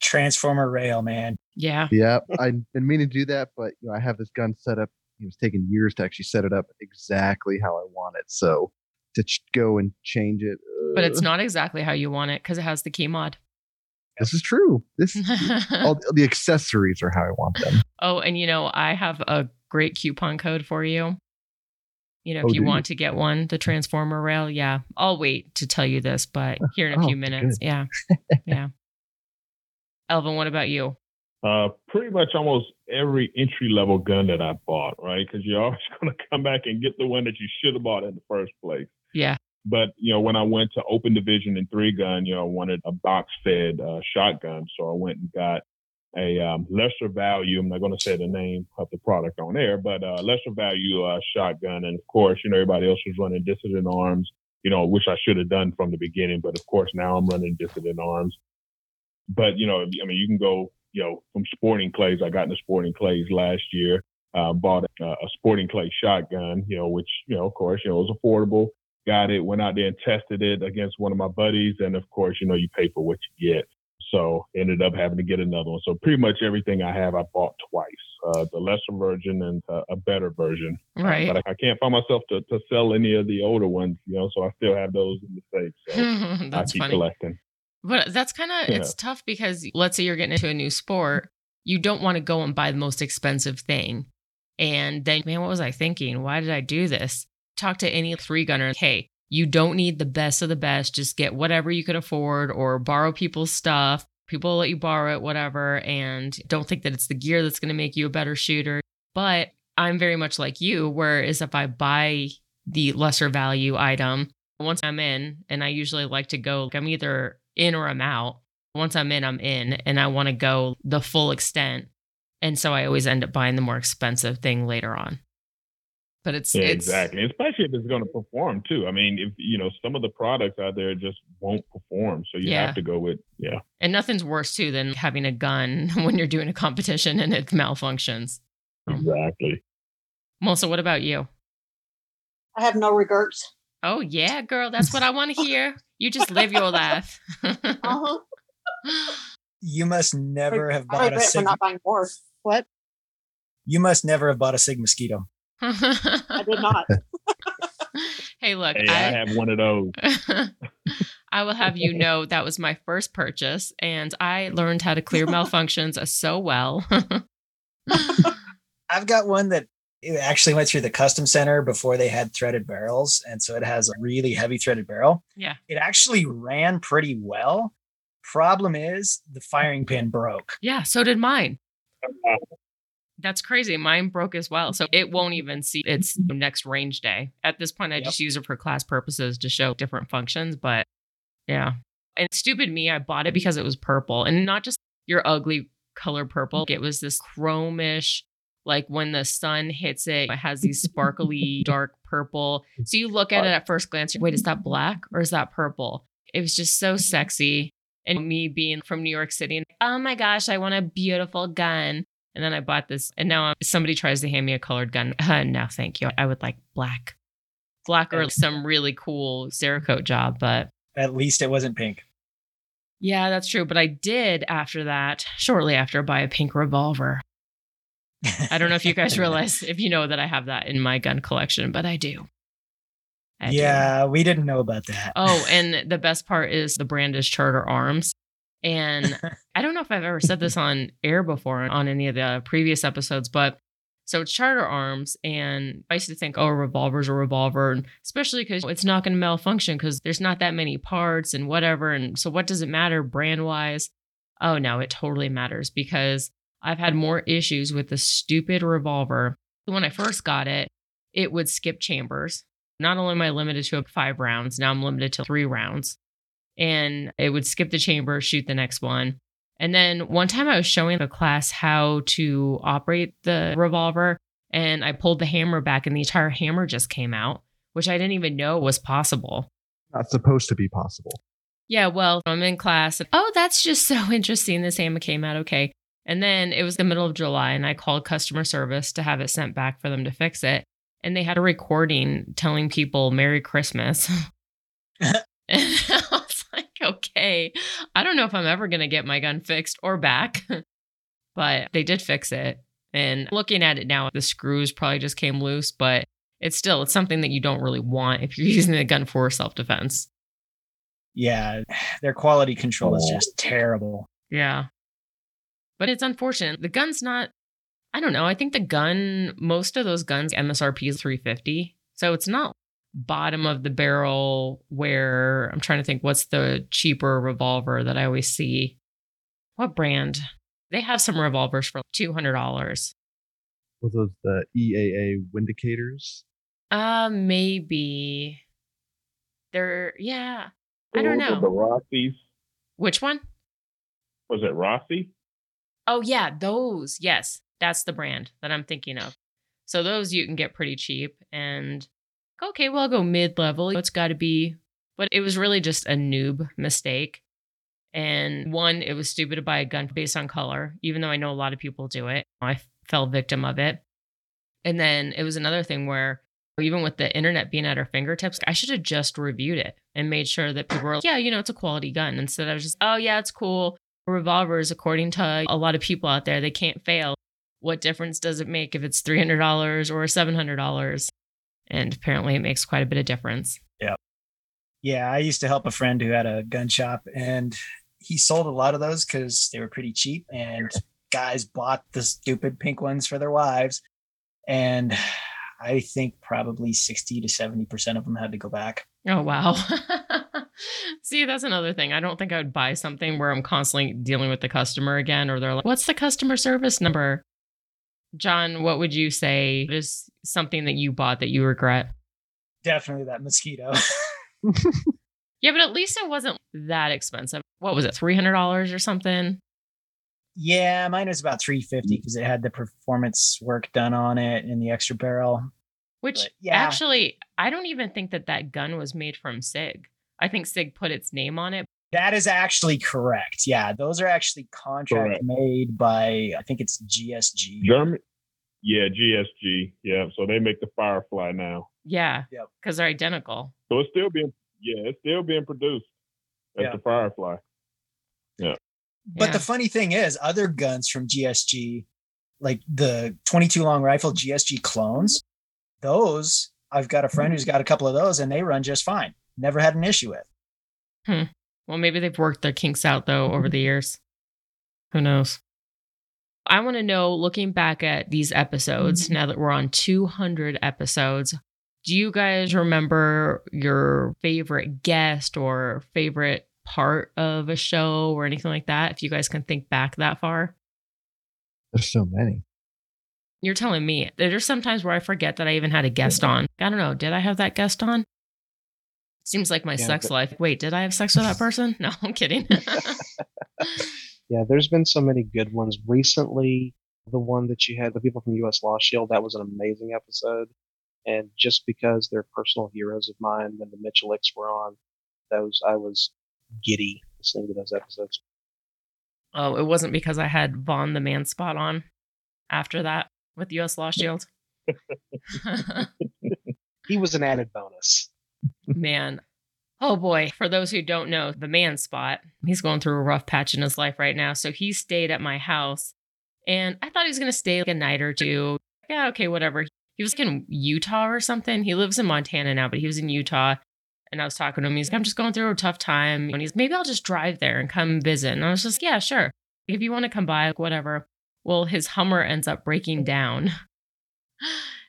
Transformer rail, man. Yeah. Yeah, I've been meaning to do that, but you know, I have this gun set up. It was taking years to actually set it up exactly how I want it. So to ch- go and change it, But it's uh, not exactly how you want it because it has the key mod. This is true. This all the accessories are how I want them. oh, and you know, I have a great coupon code for you. You know, if Oh, you? want to get one, the Transformer Rail, yeah. I'll wait to tell you this, but here in a Oh, few minutes. good. Yeah. Yeah. Elvin, what about you? Uh, pretty much almost every entry level gun that I bought, right? Because you're always going to come back and get the one that you should have bought in the first place. Yeah. But you know, when I went to Open Division and three gun, you know, I wanted a box fed uh, shotgun, so I went and got a um, lesser value. I'm not going to say the name of the product on air, but uh, lesser value uh, shotgun. And of course, you know, everybody else was running Dissident Arms, you know, which I should have done from the beginning. But of course, now I'm running Dissident Arms. But you know, I mean, you can go, you know, from Sporting Clays. I got into Sporting Clays last year. Uh, bought a, a Sporting Clay shotgun, you know, which you know, of course, you know, was affordable got it, went out there and tested it against one of my buddies. And of course, you know, you pay for what you get. So ended up having to get another one. So pretty much everything I have, I bought twice, uh, the lesser version and uh, a better version. Uh, Right. but I, I can't find myself to, to sell any of the older ones, you know, so I still have those in the safe. So I keep funny. collecting. But that's kind of Yeah. it's tough because let's say you're getting into a new sport, you don't want to go and buy the most expensive thing. And then, man, what was I thinking? Why did I do this? Talk to any three gunner. Hey, you don't need the best of the best. Just get whatever you can afford or borrow people's stuff. People will let you borrow it, whatever. And don't think that it's the gear that's going to make you a better shooter. But I'm very much like you, whereas if I buy the lesser value item, once I'm in, and I usually like to go, I'm either in or I'm out. Once I'm in, I'm in, and I want to go the full extent. And so I always end up buying the more expensive thing later on. But it's, Yeah, it's exactly. Especially if it's going to perform too. I mean, if you know some of the products out there just won't perform, so you Yeah. have to go with yeah. and nothing's worse too than having a gun when you're doing a competition and it malfunctions. Exactly. Melissa, what about you? I have no regrets. Oh yeah, girl, that's what I want to hear. You just live your life. Uh-huh. You must never have bought a regret for Sig- not buying more. What? You must never have bought a Sig Mosquito. I did not. hey, look, Hey, I have one of those. I will have you know that was my first purchase, and I learned how to clear malfunctions so well. I've got one that it actually went through the custom center before they had threaded barrels. And so it has a really heavy threaded barrel. yeah. It actually ran pretty well. Problem is, the firing pin broke. Yeah. So did mine. That's crazy. Mine broke as well. So it won't even see its next range day. At this point, I Yep. just use it for class purposes to show different functions. But yeah. And stupid me, I bought it because it was purple and not just your ugly color purple. It was this chromish, like when the sun hits it, it has these sparkly dark purple. So you look at it at first glance, wait, is that black or is that purple? It was just so sexy. And me being from New York City, and, oh my gosh, I want a beautiful gun. And then I bought this, and now um, somebody tries to hand me a colored gun. Uh, no, thank you. I would like black, black or some really cool Cerakote job. But At least it wasn't pink. yeah, that's true. But I did after that, shortly after, buy a pink revolver. I don't know if you guys realize, if you know that I have that in my gun collection, but I do. I do. yeah, we didn't know about that. Oh, and the best part is the brand is Charter Arms. And I don't know if I've ever said this on air before on any of the previous episodes, but so it's Charter Arms. And I used to think, oh, a revolver's a revolver, and especially because it's not going to malfunction because there's not that many parts and whatever. And so, what does it matter brand wise? Oh, no, it totally matters because I've had more issues with the stupid revolver. When I first got it, it would skip chambers. Not only am I limited to five rounds, now I'm limited to three rounds. And it would skip the chamber, shoot the next one. And then one time I was showing the class how to operate the revolver, and I pulled the hammer back, and the entire hammer just came out, which I didn't even know was possible. Not supposed to be possible. Yeah, well, I'm in class. And, oh, that's just so interesting. This hammer came out okay. And then it was the middle of July, and I called customer service to have it sent back for them to fix it. And they had a recording telling people Merry Christmas. and I was like, okay, I don't know if I'm ever going to get my gun fixed or back, but they did fix it. And looking at it now, the screws probably just came loose, but it's still it's something that you don't really want if you're using the gun for self defense. Yeah, their quality control is oh. just terrible. Yeah. But it's unfortunate. The gun's not I don't know. I think the gun most of those guns MSRP is 350. So it's not bottom of the barrel where I'm trying to think what's the cheaper revolver that I always see. What brand? They have some revolvers for $200. Were those the EAA Windicators? Uh maybe. They're yeah. I don't know. The Rossies. Which one? Was it Rossi? Oh yeah, those. Yes, that's the brand that I'm thinking of. So those you can get pretty cheap and okay, well I'll go mid level. It's got to be but it was really just a noob mistake. And one, it was stupid to buy a gun based on color, even though I know a lot of people do it. I fell victim of it. And then it was another thing where even with the internet being at our fingertips, I should have just reviewed it and made sure that people were like, yeah, you know, it's a quality gun. Instead, I was just, oh, yeah, it's cool. Revolvers, according to a lot of people out there, they can't fail. What difference does it make if it's $300 or $700? And apparently, it makes quite a bit of difference. Yeah, Yeah. I used to help a friend who had a gun shop and he sold a lot of those because they were pretty cheap and guys bought the stupid pink ones for their wives. And I think probably 60 to 70% of them had to go back. Oh, wow. See, that's another thing. I don't think I would buy something where I'm constantly dealing with the customer again, or they're like, what's the customer service number? John, what would you say is something that you bought that you regret? Definitely that mosquito. Yeah, but at least it wasn't that expensive. What was it, $300 or something? yeah, mine was about 350 mm. because it had the performance work done on it and the extra barrel. Which But, yeah. actually, I don't even think that that gun was made from SIG. I think SIG put its name on it. That is actually correct. Yeah, those are actually contract Correct. made by I think it's GSG. German. Yeah, GSG. Yeah, so they make the Firefly now. Yeah, Yep. because they're identical. So it's still being yeah, it's still being produced as Yeah. the Firefly. Yeah. But Yeah. the funny thing is, other guns from GSG, like the 22 long rifle GSG clones, those I've got a friend who's got a couple of those and they run just fine. Never had an issue with. Hmm. Well, maybe they've worked their kinks out though over the years. Who knows? I want to know, looking back at these episodes, now that we're on 200 episodes, do you guys remember your favorite guest or favorite part of a show or anything like that? If you guys can think back that far, There's so many. you're telling me. There's sometimes where I forget that I even had a guest on. I don't know. Did I have that guest on? Seems like my Yeah, sex but- life. Wait, did I have sex with that person? No, I'm kidding. Yeah, there's been so many good ones recently. The one that you had, the people from U.S. Law Shield, that was an amazing episode. And just because they're personal heroes of mine, when the Mitchellicks were on, those I was giddy listening to those episodes. Oh, it wasn't because I had Vaughn the man spot on after that with US Law Shield. He was an added bonus. Man. Oh boy. For those who don't know, the man spot, he's going through a rough patch in his life right now. So he stayed at my house and I thought he was going to stay like a night or two. Yeah, okay, whatever. He was like in Utah or something. He lives in Montana now, but he was in Utah. And I was talking to him. He's like, I'm just going through a tough time. And he's, maybe I'll just drive there and come visit. And I was just, yeah, sure. If you want to come by, whatever. Well, his Hummer ends up breaking down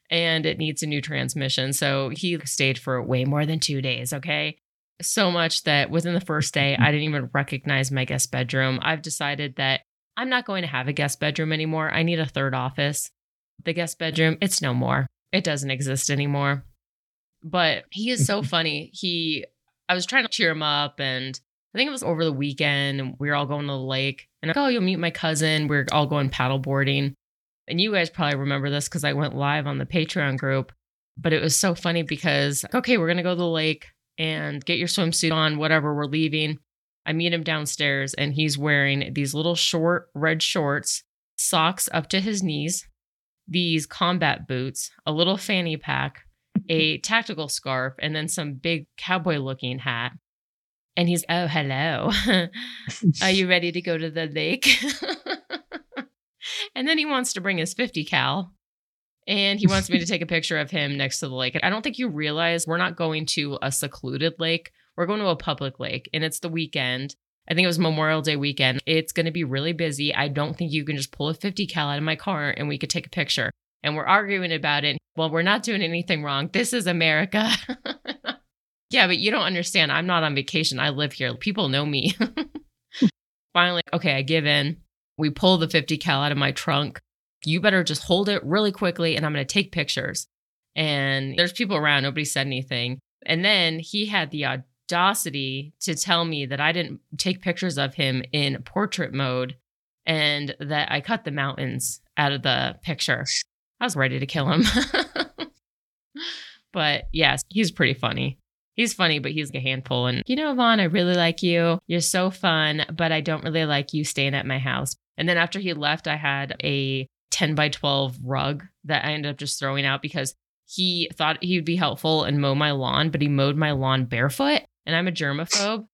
and it needs a new transmission. So he stayed for way more than two days. Okay. So much that within the first day, mm-hmm. I didn't even recognize my guest bedroom. I've decided that I'm not going to have a guest bedroom anymore. I need a third office. The guest bedroom, it's no more. It doesn't exist anymore. But he is so mm-hmm. funny. He, I was trying to cheer him up and I think it was over the weekend and we were all going to the lake. And I'm like, oh, you'll meet my cousin. We're all going paddle boarding. And you guys probably remember this because I went live on the Patreon group. But it was so funny because, okay, we're going to go to the lake and get your swimsuit on, whatever, we're leaving. I meet him downstairs and he's wearing these little short red shorts, socks up to his knees, these combat boots, a little fanny pack, a tactical scarf, and then some big cowboy looking hat. And he's, oh, hello. Are you ready to go to the lake? and then he wants to bring his 50 cal and he wants me to take a picture of him next to the lake. And I don't think you realize we're not going to a secluded lake. We're going to a public lake and it's the weekend. I think it was Memorial Day weekend. It's going to be really busy. I don't think you can just pull a 50 cal out of my car and we could take a picture. And we're arguing about it. Well, we're not doing anything wrong. This is America. yeah, but you don't understand. I'm not on vacation. I live here. People know me. Finally, okay, I give in. We pull the 50 cal out of my trunk. You better just hold it really quickly and I'm going to take pictures. And there's people around. Nobody said anything. And then he had the audacity to tell me that I didn't take pictures of him in portrait mode and that I cut the mountains out of the picture. I was ready to kill him. but yes, he's pretty funny. He's funny, but he's a handful. And you know, Vaughn, I really like you. You're so fun, but I don't really like you staying at my house. And then after he left, I had a 10 by 12 rug that I ended up just throwing out because he thought he would be helpful and mow my lawn, but he mowed my lawn barefoot. And I'm a germaphobe. So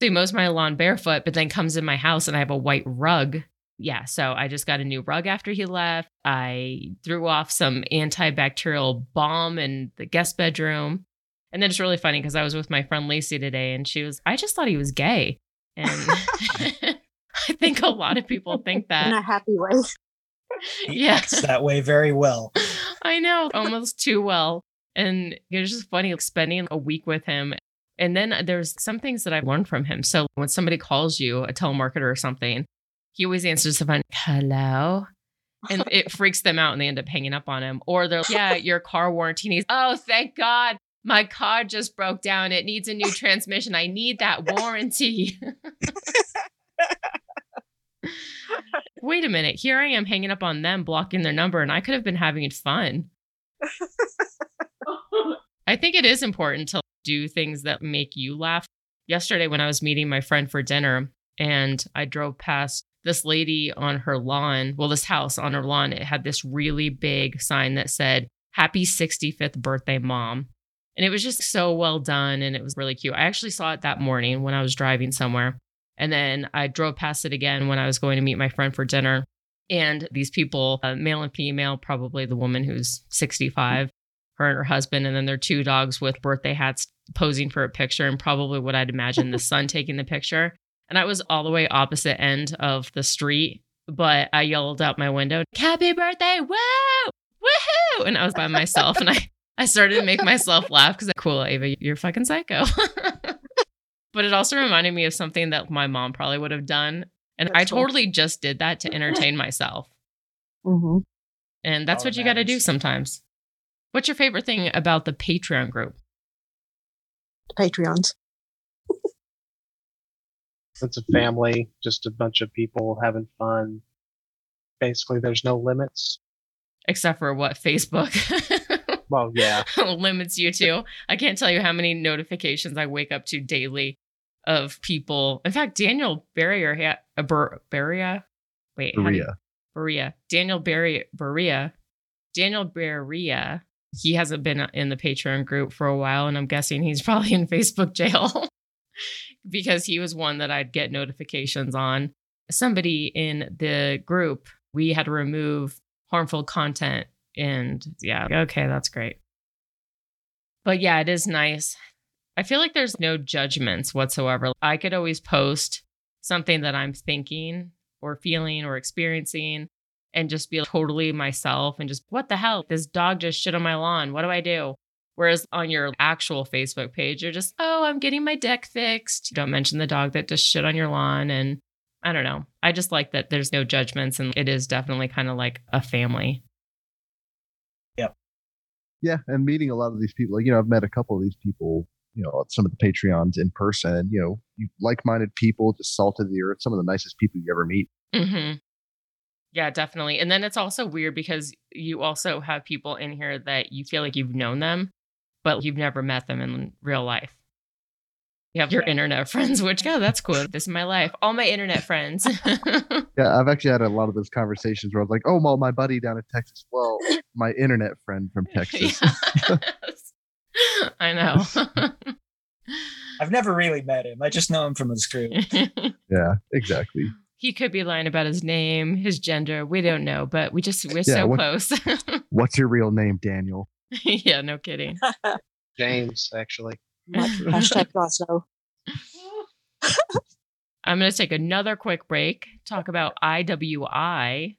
he mows my lawn barefoot, but then comes in my house and I have a white rug. Yeah. So I just got a new rug after he left. I threw off some antibacterial balm in the guest bedroom. And then it's really funny because I was with my friend Lacey today and she was, I just thought he was gay. And I think a lot of people think that. In a happy way. He Yeah. acts that way very well. I know, almost too well. And it's just funny spending a week with him. And then there's some things that I've learned from him. So when somebody calls you, a telemarketer or something, he always answers the phone, hello. And it freaks them out and they end up hanging up on him. Or they're like, yeah, your car warranty needs, oh, thank God. My car just broke down. It needs a new transmission. I need that warranty. Wait a minute. Here I am hanging up on them, blocking their number, and I could have been having fun. I think it is important to do things that make you laugh. Yesterday, when I was meeting my friend for dinner, and I drove past this lady on her lawn, well, this house on her lawn, it had this really big sign that said, Happy 65th birthday, mom. And it was just so well done and it was really cute. I actually saw it that morning when I was driving somewhere. And then I drove past it again when I was going to meet my friend for dinner. And these people, uh, male and female, probably the woman who's 65, her and her husband, and then their two dogs with birthday hats posing for a picture, and probably what I'd imagine the son taking the picture. And I was all the way opposite end of the street, but I yelled out my window, Happy birthday! Woo! Woohoo! And I was by myself and I, I started to make myself laugh because, cool, Ava, you're fucking psycho. but it also reminded me of something that my mom probably would have done. And I That's cool. totally just did that to entertain myself. hmm And that's All what you got to do sometimes. What's your favorite thing about the Patreon group? Patreons. It's a family, just a bunch of people having fun. Basically, there's no limits. Except for what Facebook Well, yeah, limits you to. I can't tell you how many notifications I wake up to daily of people. In fact, Daniel Barrier had a Ber- Beria. Wait, how do you- Maria. Berea. Daniel Barry Berea. Daniel Berea. He hasn't been uh, in the Patreon group for a while, and I'm guessing he's probably in Facebook jail because he was one that I'd get notifications on. Somebody in the group, we had to remove harmful content. And yeah, okay, that's great. But yeah, it is nice. I feel like there's no judgments whatsoever. I could always post something that I'm thinking or feeling or experiencing and just be totally myself and just, what the hell? This dog just shit on my lawn. What do I do? Whereas on your actual Facebook page, you're just, oh, I'm getting my deck fixed. You Don't mention the dog that just shit on your lawn. And I don't know. I just like that there's no judgments and it is definitely kind of like a family. Yep. Yeah, and meeting a lot of these people. Like, you know, I've met a couple of these people. You know, some of the Patreons in person. And, you know, you like-minded people, just salt of the earth. Some of the nicest people you ever meet. hmm Yeah, definitely. And then it's also weird because you also have people in here that you feel like you've known them, but you've never met them in real life. You have your Yeah. internet friends, which, yeah, that's cool. This is my life. All my internet friends. Yeah, I've actually had a lot of those conversations where I was like, "Oh, well, my buddy down in Texas. Well, my internet friend from Texas." Yes. I know. I I've never really met him. I just know him from his group. Yeah, exactly. he could be lying about his name, his gender. We don't know, but we just we're Yeah, so what- close. What's your real name, Daniel? yeah, no kidding. James, actually. My hashtag Glasgow. I'm going to take another quick break, talk about IWI.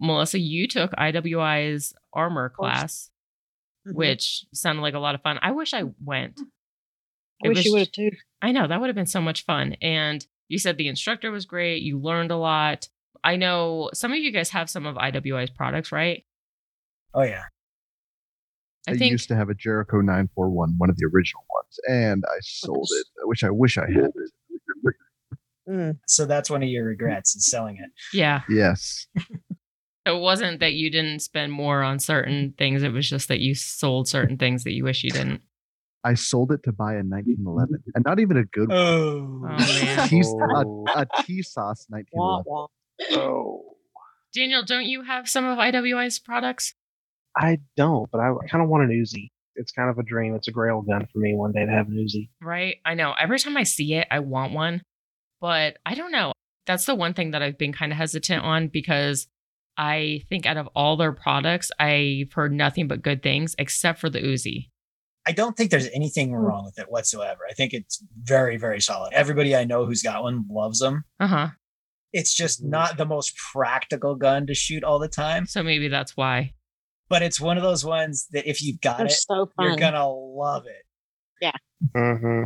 Melissa, you took IWI's armorer course. class, Mhm. which sounded like a lot of fun. I wish I went. I It wish you would have too. I know that would have been so much fun. And you said the instructor was great. You learned a lot. I know some of you guys have some of IWI's products, right? Oh yeah. I I think used to have a Jericho 941, one of the original ones, and I sold it. which I wish I had it. Mm. So that's one of your regrets is selling it. yeah. Yes. It wasn't that you didn't spend more on certain things. It was just that you sold certain things that you wish you didn't. I sold it to buy a 1911, and not even a good one. Oh, Oh man. T- Oh. a, a Tisas 1911. wah. Oh, Daniel, don't you have some of IWI's products? I don't, but I kind of want an Uzi. It's kind of a dream. It's a grail gun for me one day to have an Uzi. Right? I know. Every time I see it, I want one. But I don't know. That's the one thing that I've been kind of hesitant on because I think out of all their products, I've heard nothing but good things except for the Uzi. I don't think there's anything wrong with it whatsoever. I think it's very, very solid. Everybody I know who's got one loves them. Uh huh. It's just not the most practical gun to shoot all the time, So maybe that's why. but it's one of those ones that if you've got They're it, so you're gonna love it. Mm-hmm.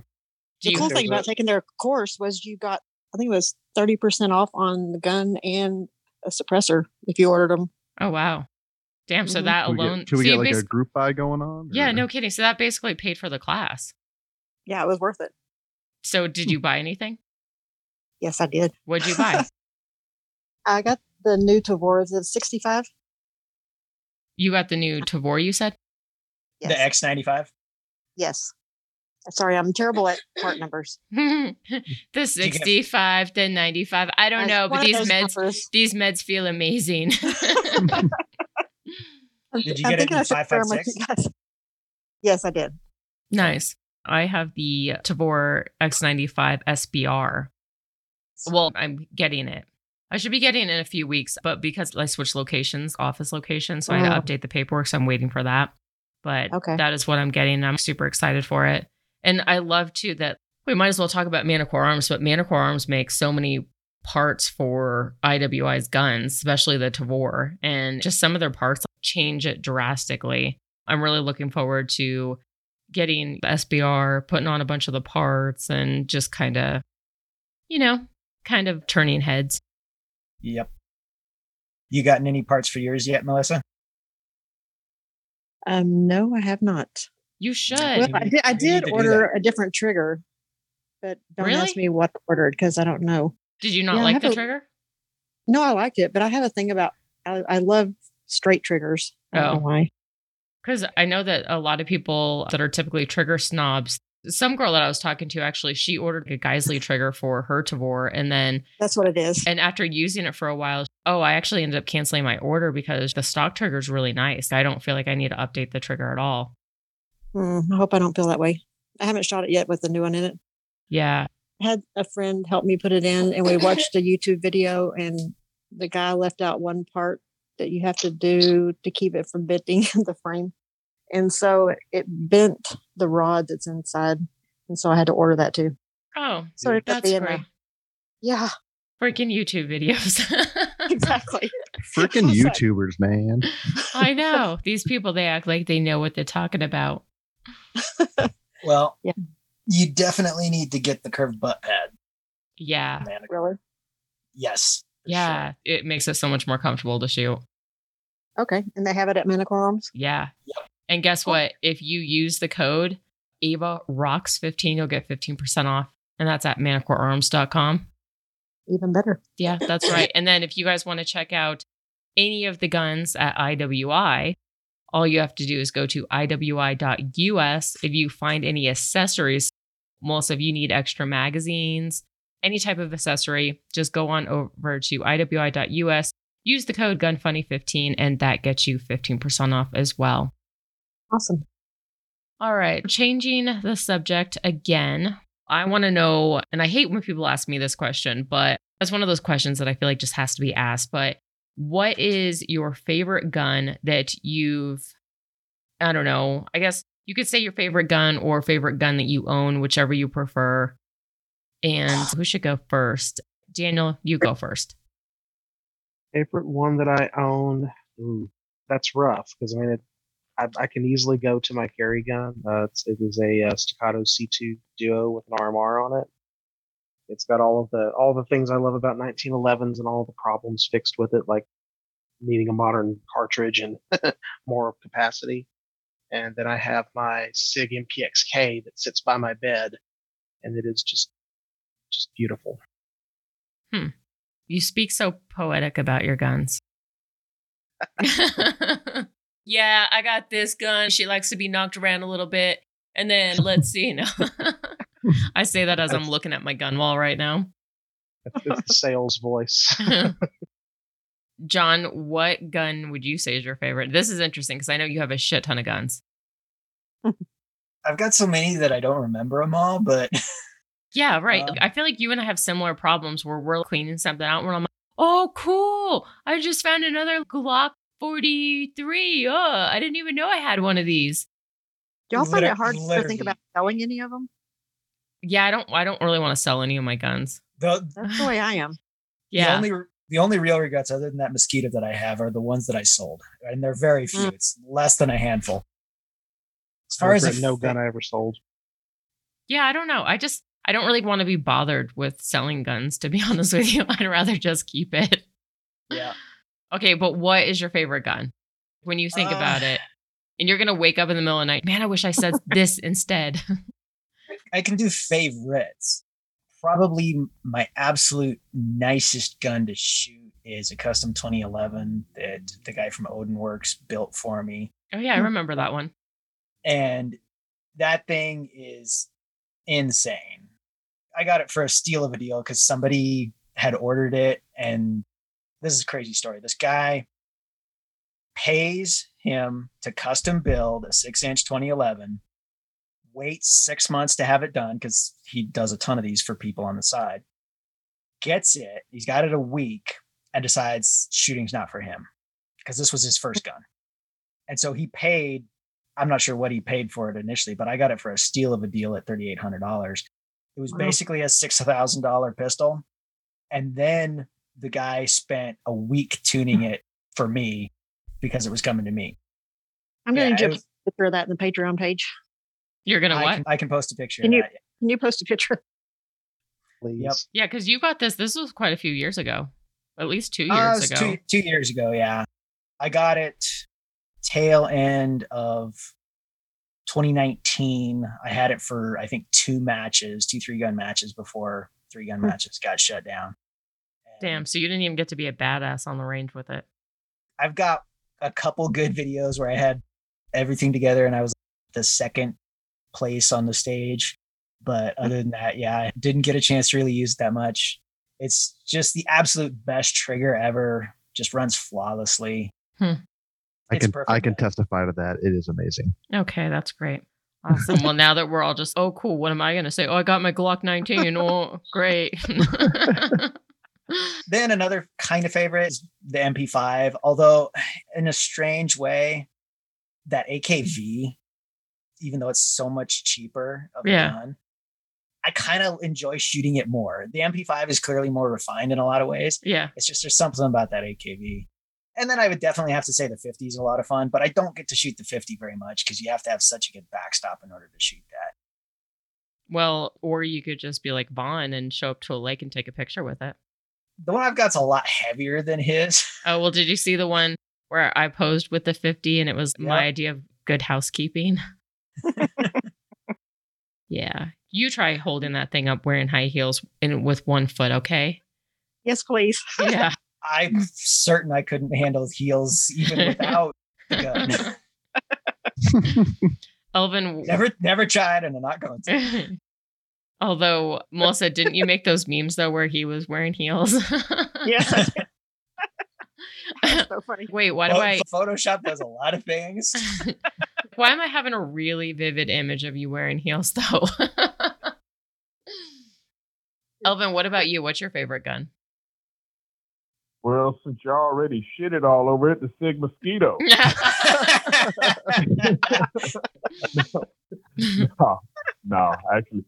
The cool thing about a- taking their course was you got, I think it was 30% off on the gun and a suppressor if you ordered them. oh, wow. Damn. So Mhm. that Can we alone. get, can we see, get like a group buy going on? yeah, or- no kidding. So that basically paid for the class. Yeah, it was worth it. So did you buy anything? Yes, I did. What'd you buy? I got the new Tavor. Is it 65? you got the new Tavor, you said? Yes. The X95. yes. Sorry, I'm terrible at part numbers. the 65, to 95. I don't As know, but these meds numbers. these meds feel amazing. Did you get it thinking in I should share 'em with 556? Yes, I did. nice. I have the Tavor X95 SBR. Well, I'm getting it. I should be getting it in a few weeks, but because I switched locations, office locations, so I had to mm. update the paperwork, so I'm waiting for that. But Okay. that is what I'm getting. I'm super excited for it. And I love too that we might as well talk about Manticore Arms, but Manticore Arms makes so many parts for IWI's guns, especially the Tavor, and just some of their parts change it drastically. I'm really looking forward to getting the SBR, putting on a bunch of the parts, and just kind of, you know, kind of turning heads. Yep. You gotten any parts for yours yet, Melissa? Um, no, I have not. You should. Well, I did, I did order a different trigger, but don't ask me what I ordered because I don't know. Did you not Yeah, like the a- trigger? No, I liked it, but I have a thing about I, I love straight triggers. I don't Oh. know why. Because I know that a lot of people that are typically trigger snobs, some girl that I was talking to actually, she ordered a Geissele trigger for her Tavor. And then, That's what it is. and after using it for a while, oh, I actually ended up canceling my order because the stock trigger is really nice. I don't feel like I need to update the trigger at all. Hmm, I hope I don't feel that way. I haven't shot it yet with the new one in it. Yeah. I had a friend help me put it in, and we watched a YouTube video, and the guy left out one part that you have to do to keep it from bending the frame. And so it bent the rod that's inside. And so I had to order that too. Oh, So it could that's great. there. Yeah, Freaking YouTube videos. exactly. Freaking YouTubers, man. I know. These people, they act like they know what they're talking about. Well, Yeah. you definitely need to get the curved butt pad. Yeah. Man, Really? yes. for Yeah. It makes it so much more comfortable to shoot. Okay. And they have it at Manticore Arms? Yeah. Yep. And guess Cool. what? If you use the code Ava Rocks 15, you'll get 15% off. And that's at manticorearms.com. Even better. Yeah, that's right. And then if you guys want to check out any of the guns at IWI, all you have to do is go to iwi.us. If you find any accessories, most of you need extra magazines, any type of accessory, just go on over to iwi.us, use the code GUNFUNNY15, and that gets you 15% off as well. Awesome. All right, changing the subject again. I want to know, and I hate when people ask me this question, but that's one of those questions that I feel like just has to be asked. But what is your favorite gun that you've, I don't know, I guess you could say your favorite gun or favorite gun that you own, whichever you prefer. And who should go first? Daniel, you go first. Favorite one that I own. Ooh, that's rough because I mean, it, I, I can easily go to my carry gun. Uh, it is a uh, Staccato C2 Duo with an RMR on it. It's got all of the all the things I love about 1911s and all the problems fixed with it, like needing a modern cartridge and more capacity. And then I have my Sig MPXK that sits by my bed, and it is just just beautiful. Hmm. You speak so poetic about your guns. yeah, I got this gun. She likes to be knocked around a little bit. And then let's see. I say that as I'm looking at my gun wall right now. It's, it's the sales voice. John, what gun would you say is your favorite? This is interesting because I know you have a shit ton of guns. I've got so many that I don't remember them all, but Yeah, right. Um, I feel like you and I have similar problems where we're cleaning something out where I'm like, oh, cool. I just found another Glock 43. Oh, I didn't even know I had one of these. Do y'all find it hard to think about selling any of them? Yeah, I don't I don't really want to sell any of my guns. the, That's the way I am. Yeah. the only the only real regrets other than that mosquito that I have are the ones that I sold, and they're very few. Mm. It's less than a handful. As far as a no gun I ever sold. yeah, I don't know. I just I don't really want to be bothered with selling guns, to be honest with you. I'd rather just keep it. yeah, Okay, but what is your favorite gun? When you think Uh, about it, and you're gonna wake up in the middle of the night, man, I wish I said this instead. I can do favorites. Probably my absolute nicest gun to shoot is a custom 2011 that the guy from Odin Works built for me. oh yeah, I hmm. remember that one. and that thing is insane. I got it for a steal of a deal because somebody had ordered it, and this is a crazy story. This guy pays him to custom build a six inch 2011, waits six months to have it done because he does a ton of these for people on the side. Gets it, he's got it a week, and decides shooting's not for him because this was his first gun. And so he paid I'm not sure what he paid for it initially, but I got it for a steal of a deal at thirty eight hundred dollars. It was Wow. basically a six thousand dollar pistol, and then the guy spent a week tuning it for me because it was coming to me. I'm going to was- a that in the Patreon page. You're gonna I what? can, I can post a picture. Can of you- that. Can you post a picture? Please. Yep. Yeah, because you got this. This was quite a few years ago, at least two Uh, years was ago. Two, two years ago, yeah. I got it tail end of 2019. I had it for I think two matches, two three gun matches before three gun Hmm. matches got shut down. Damn, so you didn't even get to be a badass on the range with it. I've got a couple good videos where I had everything together and I was the second place on the stage. But mm-hmm. other than that, yeah, I didn't get a chance to really use it that much. It's just the absolute best trigger ever. Just runs flawlessly. Hmm. I It's can perfect. I can testify to that. It is amazing. Okay, that's great. Awesome. well, now that we're all just, oh, cool. What am I gonna say? Oh, I got my Glock 19. Oh, great. Then another kind of favorite is the MP5, although in a strange way, that AKV, even though it's so much cheaper of a Yeah. gun, I kind of enjoy shooting it more. The MP5 is clearly more refined in a lot of ways. yeah. It's just there's something about that AKV. And then I would definitely have to say the 50 is a lot of fun, but I don't get to shoot the 50 very much because you have to have such a good backstop in order to shoot that. Well, or you could just be like Vaughn and show up to a lake and take a picture with it. The one I've got's a lot heavier than his. Oh, well, did you see the one where I posed with the 50 and it was my idea of good housekeeping? yeah. You try holding that thing up wearing high heels and with one foot, okay? Yes, please. Yeah. I'm certain I couldn't handle heels even without the gun. Elvin, never, never tried, and I'm not going to. Although Melissa, didn't you make those memes though where he was wearing heels? Yes. That's so funny. Wait, why do Pho- I Photoshop does a lot of things. why am I having a really vivid image of you wearing heels though? Elvin, what about you? What's your favorite gun? Well, since you already shitted all over it, the Sig Mosquito. no, no, actually,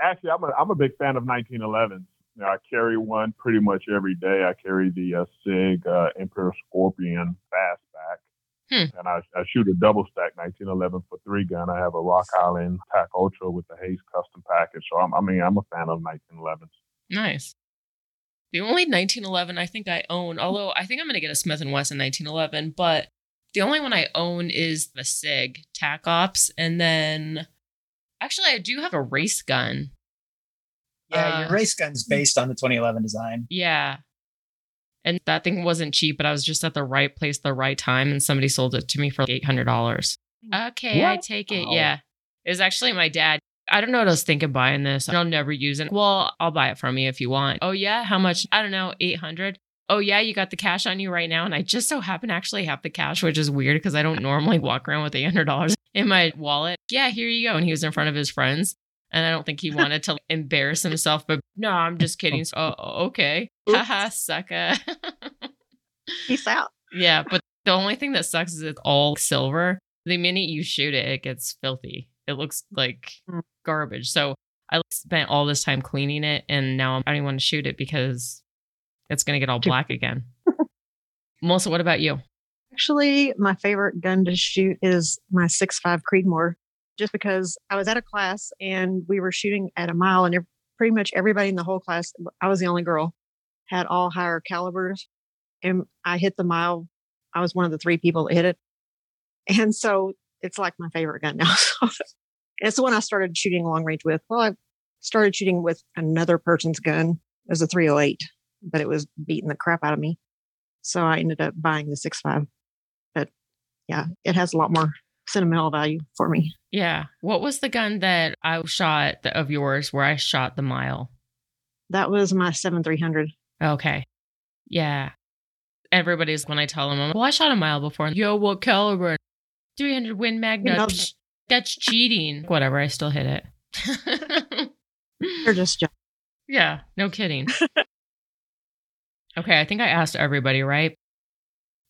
actually, I'm a I'm a big fan of 1911s. You know, I carry one pretty much every day. I carry the uh, Sig uh, Emperor Scorpion fastback, Hmm. and I, I shoot a double stack 1911 for three gun. I have a Rock Island TAC Ultra with the Hayes custom package. So I'm, I mean, I'm a fan of 1911s. Nice. The only 1911 I think I own, although I think I'm going to get a Smith & Wesson 1911, but the only one I own is the SIG TAC Ops. And then actually, I do have a race gun. Yeah, Uh, your race gun's based on the 2011 design. Yeah. And that thing wasn't cheap, but I was just at the right place, the right time, and somebody sold it to me for like $800. Okay, I take it. Wow. Yeah. It was actually my dad. I don't know what I was thinking buying this. I'll never use it. Well, I'll buy it from you if you want. Oh, yeah. How much? I don't know. 800 Oh, yeah. You got the cash on you right now. And I just so happen to actually have the cash, which is weird because I don't normally walk around with $800 in my wallet. Yeah, here you go. And he was in front of his friends. And I don't think he wanted to embarrass himself, but no, I'm just kidding. So, oh, okay. Haha, sucker. Peace out. yeah, but the only thing that sucks is it's all silver. The minute you shoot it, it gets filthy. It looks like Mm. garbage. So I spent all this time cleaning it, and now I don't even want to shoot it because it's going to get all black again. Melissa, what about you? Actually, my favorite gun to shoot is my 6.5 Creedmoor, just because I was at a class and we were shooting at a mile, and pretty much everybody in the whole class, I was the only girl, had all higher calibers. And I hit the mile. I was one of the three people that hit it. And so it's like my favorite gun now. It's the one I started shooting long range with. Well, I started shooting with another person's gun. It was a 308, but it was beating the crap out of me. So I ended up buying the 6.5 but yeah, it has a lot more sentimental value for me. Yeah. What was the gun that I shot of yours where I shot the mile? That was my 7300. Okay. Yeah. Everybody's when I tell them, I'm like, well, I shot a mile before. Yo, what caliber? 300 Win Magna. Psh, That's cheating. Whatever. I still hit it. You're just young. yeah. No kidding. okay. I think I asked everybody, right?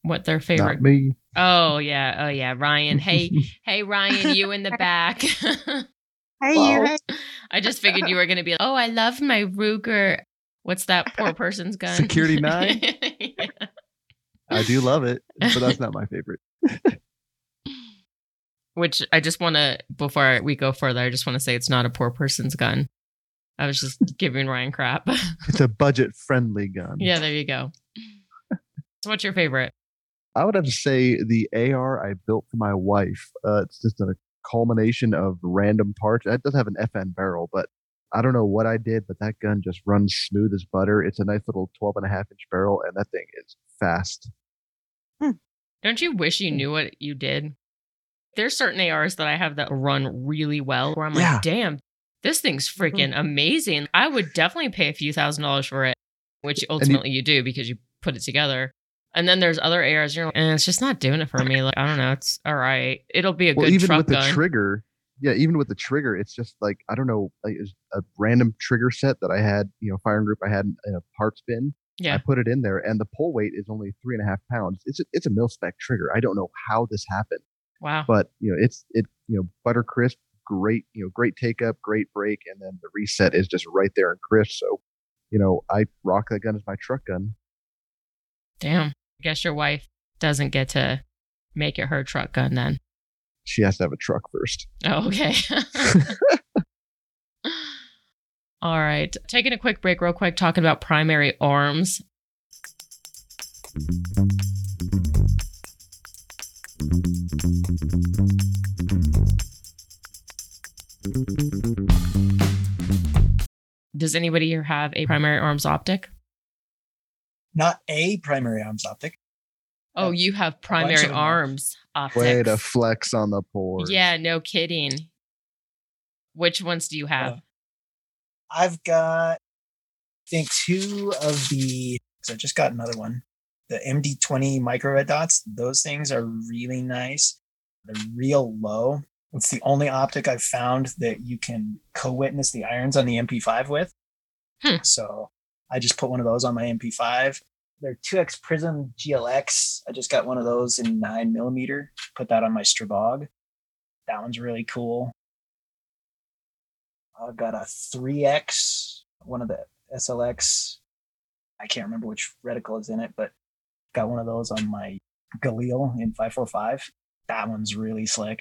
What their favorite. Not me. Oh, yeah. Oh, yeah. Ryan. Hey, hey, Ryan, you in the back. Hey, Wow. you. I just figured you were going to be like, oh, I love my Ruger. What's that poor person's gun? Security nine? Yeah. I do love it, but that's not my favorite. Which I just want to, before we go further, I just want to say it's not a poor person's gun. I was just giving Ryan crap. It's a budget friendly gun. yeah, there you go. So, what's your favorite? I would have to say the AR I built for my wife. Uh, it's just a culmination of random parts. It does have an FN barrel, but I don't know what I did, but that gun just runs smooth as butter. It's a nice little 12 and a half inch barrel, and that thing is fast. Hmm. Don't you wish you hmm. knew what you did? There's certain ARs that I have that run really well where I'm like, damn, this thing's mm-hmm. freaking amazing. I would definitely pay a few thousand dollars for it, which you- ultimately you do because you put it together. And then there's other ARs, you're like, eh, it's just not doing it for me. Like, I don't know. It's all right. It'll be a well, good even with the trigger, yeah, even with the trigger, it's just like I don't know, like it's a random trigger set that I had, you know, firing group I had in a parts bin. Yeah. I put it in there, and the pull weight is only three and a half pounds. It's a, it's a mil spec trigger. I don't know how this happened, Wow. but you know, it's it you know butter crisp, great you know great take up, great break, and then the reset is just right there and crisp. So, you know, I rock that gun as my truck gun. Damn. I guess your wife doesn't get to make it her truck gun then. She has to have a truck first. Oh, okay. All right. Taking a quick break, real quick, talking about primary arms. Does anybody here have a primary arms optic? Not a primary arms optic. Oh, you have of primary them have. arms optics. Way to flex on the poor. Yeah, no kidding. Which ones do you have? Uh, I've got, I think, two of the. Because I just got another one. The MD20 micro red dots. Those things are really nice. They're real low. It's the only optic I've found that you can co-witness the irons on the MP5 with. Hmm. So I just put one of those on my MP5. They're 2x Prism GLX. I just got one of those in nine millimeter. Put that on my Stribog. That one's really cool. I've got a 3x, one of the SLX. I can't remember which reticle is in it, but got one of those on my Galil in 545. That one's really slick.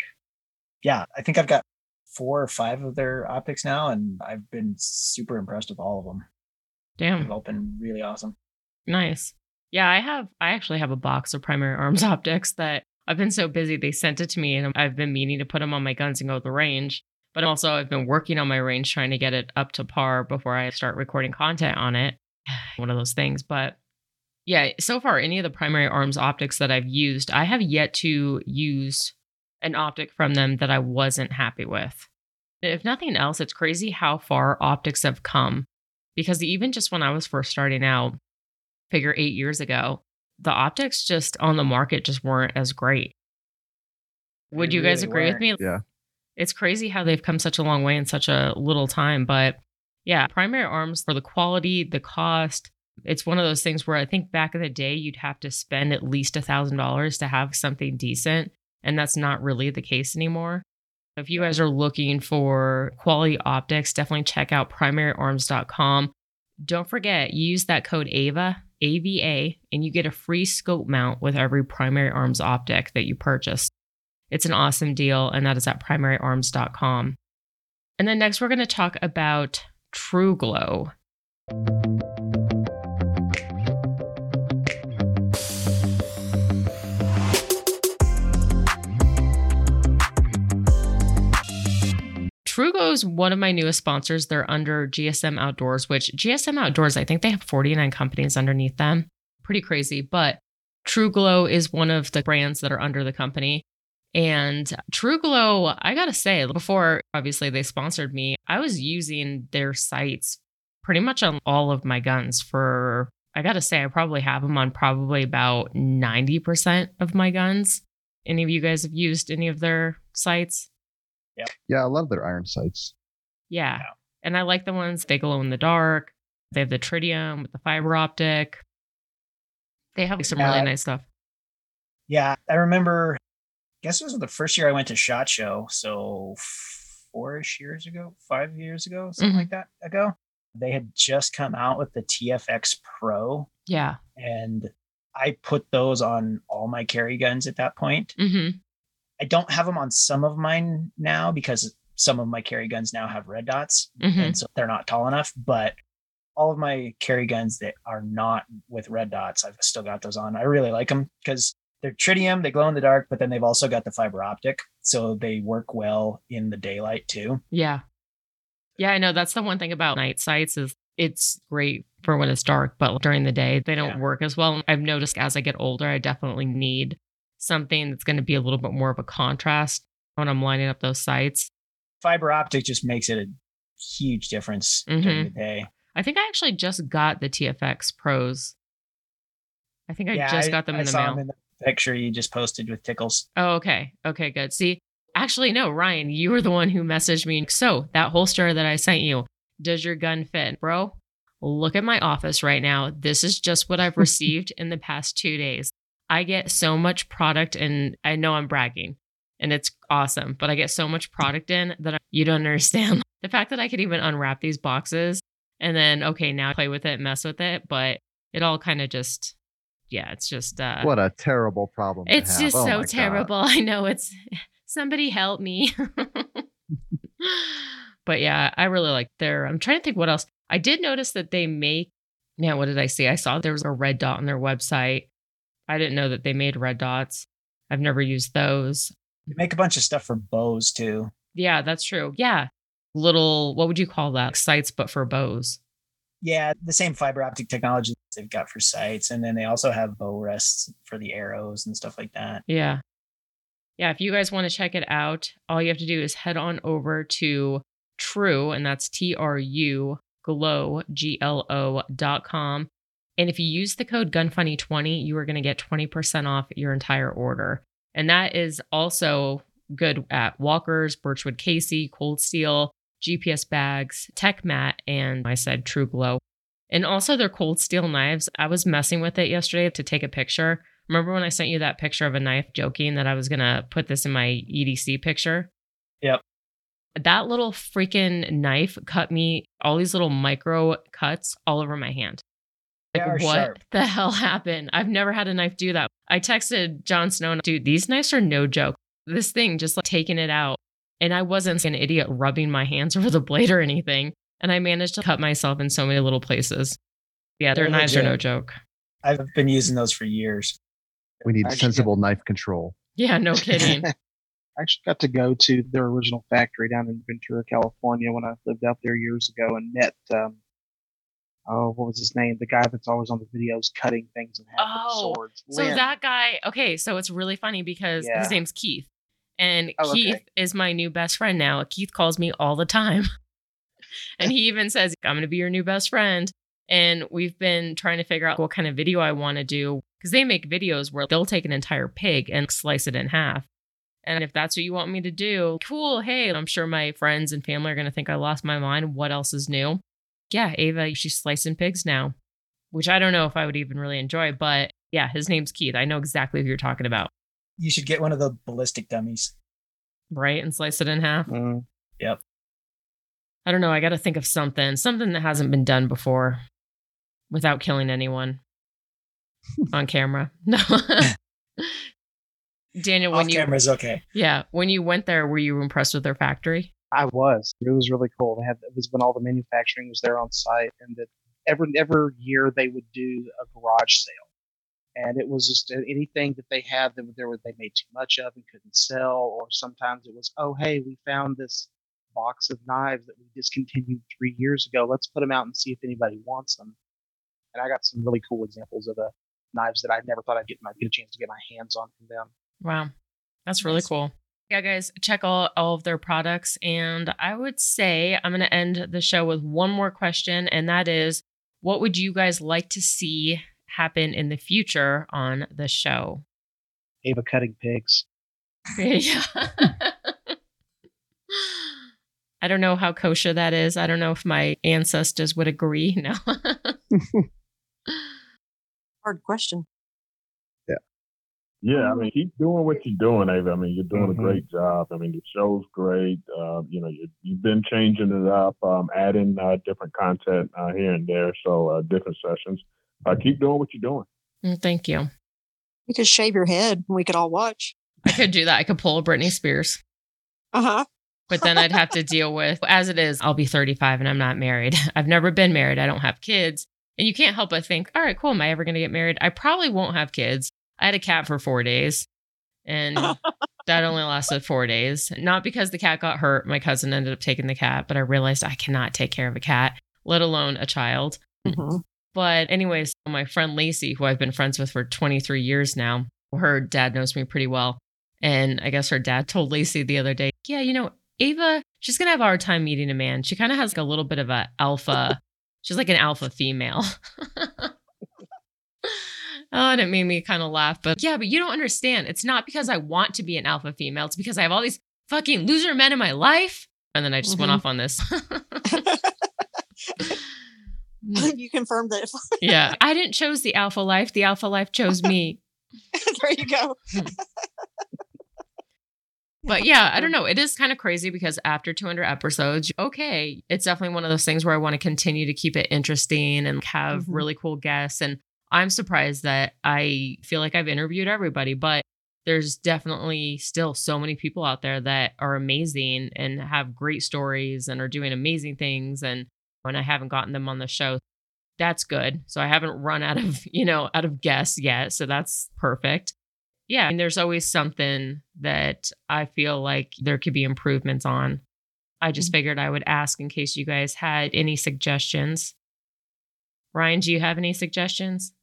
Yeah, I think I've got four or five of their optics now, and I've been super impressed with all of them. Damn. They've all been really awesome. Nice. Yeah, I have I actually have a box of primary arms optics that I've been so busy they sent it to me and I've been meaning to put them on my guns and go to the range. But also I've been working on my range trying to get it up to par before I start recording content on it. One of those things, but yeah, so far any of the primary arms optics that I've used, I have yet to use an optic from them that I wasn't happy with. If nothing else, it's crazy how far optics have come because even just when I was first starting out, figure eight years ago, the optics just on the market just weren't as great. Would They you guys really agree with me? Yeah. It's crazy how they've come such a long way in such a little time. But yeah, primary arms for the quality, the cost, it's one of those things where I think back in the day, you'd have to spend at least a thousand dollars to have something decent. And that's not really the case anymore. If you guys are looking for quality optics, definitely check out primaryarms.com. Don't forget, use that code AVA, AVA, and you get a free scope mount with every primary arms optic that you purchase. It's an awesome deal, and that is at primaryarms.com. And then next, we're going to talk about TruGlo. TruGlo is one of my newest sponsors. They're under GSM Outdoors, which GSM Outdoors, I think they have 49 companies underneath them. Pretty crazy. But TruGlo is one of the brands that are under the company. And TruGlo, I gotta say, before obviously they sponsored me, I was using their sights pretty much on all of my guns for, I gotta say, I probably have them on probably about 90% of my guns. Any of you guys have used any of their sights? Yeah, Yeah, I love their iron sights. Yeah. Yeah. And I like the ones they glow in the dark. They have the tritium with the fiber optic. They have some really Yeah. nice stuff. Yeah, I remember. I guess it was the first year I went to Shot Show, so four-ish years ago, five years ago, something Mhm. like that ago. They had just come out with the TFX Pro, Yeah. and I put those on all my carry guns at that point. hmm I don't have them on some of mine now because some of my carry guns now have red dots, hmm and so they're not tall enough. But all of my carry guns that are not with red dots, I've still got those on. I really like them because they're tritium, they glow in the dark, but then they've also got the fiber optic, so they work well in the daylight too. Yeah. Yeah, I know. That's the one thing about night sights is it's great for when it's dark, but during the day they don't Yeah. work as well. I've noticed as I get older, I definitely need something that's going to be a little bit more of a contrast when I'm lining up those sights. Fiber optic just makes it a huge difference during Mhm. the day. I think I actually just got the TFX Pros. I think I yeah, just got them I in the saw mail. them in the picture you just posted with tickles. Oh, okay. Okay, good. See, actually, no, Ryan, you were the one who messaged me. So, that holster that I sent you, does your gun fit? Bro, look at my office right now. This is just what I've received in the past two days. I get so much product, and I know I'm bragging, and it's awesome, but I get so much product in that I, you don't understand. The fact that I could even unwrap these boxes and then, okay, now play with it, mess with it, but it all kind of just, yeah, it's just, uh, What a terrible problem. it's just Oh so God. terrible. I know it's somebody help me. but yeah, I really like their I'm trying to think what else. I did notice that they make man, what did I see? I saw there was a red dot on their website. I didn't know that they made red dots. I've never used those. They make a bunch of stuff for bows too. Yeah, that's true. Yeah. Little what would you call that? Sights, but for bows. Yeah, the same fiber optic technology they've got for sights, and then they also have bow rests for the arrows and stuff like that. Yeah. Yeah. If you guys want to check it out, all you have to do is head on over to true, and that's T R U glow, G L O dot com. And if you use the code GunFunny20, you are going to get 20% off your entire order. And that is also good at Walkers, Birchwood Casey, Cold Steel, GPS bags, Tekmat, and I said TruGlo. And also their cold steel knives. I was messing with it yesterday to take a picture. Remember when I sent you that picture of a knife joking that I was going to put this in my EDC picture? Yep. That little freaking knife cut me all these little micro cuts all over my hand. They are Like, what sharp. the hell happened? I've never had a knife do that. I texted Jon Snow, dude, these knives are no joke. This thing just like taking it out. And I wasn't an idiot rubbing my hands over the blade or anything. And I managed to cut myself in so many little places. Yeah, their They're knives are no joke. I've been using those for years. We need Actually, sensible knife control. Yeah, no kidding. I actually got to go to their original factory down in Ventura, California when I lived out there years ago and met, um, oh, what was his name? The guy that's always on the videos cutting things in half Oh, with swords. So Lynn. that guy, okay, so it's really funny because Yeah. his name's Keith. And Oh, okay. Keith is my new best friend now. Keith calls me all the time. and he even says, I'm going to be your new best friend. And we've been trying to figure out what kind of video I want to do because they make videos where they'll take an entire pig and slice it in half. And if that's what you want me to do, cool. Hey, I'm sure my friends and family are going to think I lost my mind. What else is new? Yeah, Ava, she's slicing pigs now, which I don't know if I would even really enjoy, but yeah, his name's Keith. I know exactly who you're talking about, You should get one of the ballistic dummies. right? And slice it in half. Mm. I don't know. I got to think of something, something that hasn't been done before without killing anyone on camera. No. Daniel, when Off you, camera is okay. yeah, when you went there, were you impressed with their factory? I was. It was really cool. They had it was when all the manufacturing was there on site, and that every every year they would do a garage sale, and it was just anything that they had that there were they made too much of and couldn't sell, or sometimes it was oh hey we found this box of knives that we discontinued three years ago. Let's put them out and see if anybody wants them. And I got some really cool examples of uh, knives that I never thought I'd get my get a chance to get my hands on from them. Wow. That's really Nice. cool. Yeah, guys, check all, all of their products. And I would say I'm going to end the show with one more question. And that is what would you guys like to see happen in the future on the show? Ava cutting pigs. yeah. I don't know how kosher that is. I don't know if my ancestors would agree. No. Hard question. Yeah, I mean, keep doing what you're doing, Ava. I mean, you're doing Mhm. a great job. I mean, the show's great. Uh, you know, you, you've been changing it up, um, adding uh, different content uh, here and there, so uh, different sessions. Uh, keep doing what you're doing. Mm, Thank you. You could shave your head and we could all watch. I could do that. I could pull a Britney Spears. Uh huh. but then I'd have to deal with, as it is, I'll be 35 and I'm not married. I've never been married. I don't have kids. And you can't help but think, all right, cool. Am I ever going to get married? I probably won't have kids. I had a cat for four days and that only lasted four days. Not because the cat got hurt. My cousin ended up taking the cat, but I realized I cannot take care of a cat, let alone a child. hmm But, anyways, my friend Lacey, who I've been friends with for 23 years now, her dad knows me pretty well. And I guess her dad told Lacey the other day, yeah, you know, Ava, she's going to have a hard time meeting a man. She kind of has like a little bit of an alpha. she's like an alpha female. Oh, and it made me kind of laugh. But yeah, but you don't understand. It's not because I want to be an alpha female. It's because I have all these fucking loser men in my life. And then I just went Mhm. off on this. you confirmed that. yeah. I didn't choose the alpha life. The alpha life chose me. there you go. But yeah, I don't know. It is kind of crazy because after 200 episodes, okay, it's definitely one of those things where I want to continue to keep it interesting and have Mhm. really cool guests. And I'm surprised that I feel like I've interviewed everybody, but there's definitely still so many people out there that are amazing and have great stories and are doing amazing things. And when I haven't gotten them on the show, that's good. So I haven't run out of, you know, out of guests yet. So that's perfect. Yeah. And there's always something that I feel like there could be improvements on. I just mm-hmm. figured I would ask in case you guys had any suggestions. Ryan, do you have any suggestions?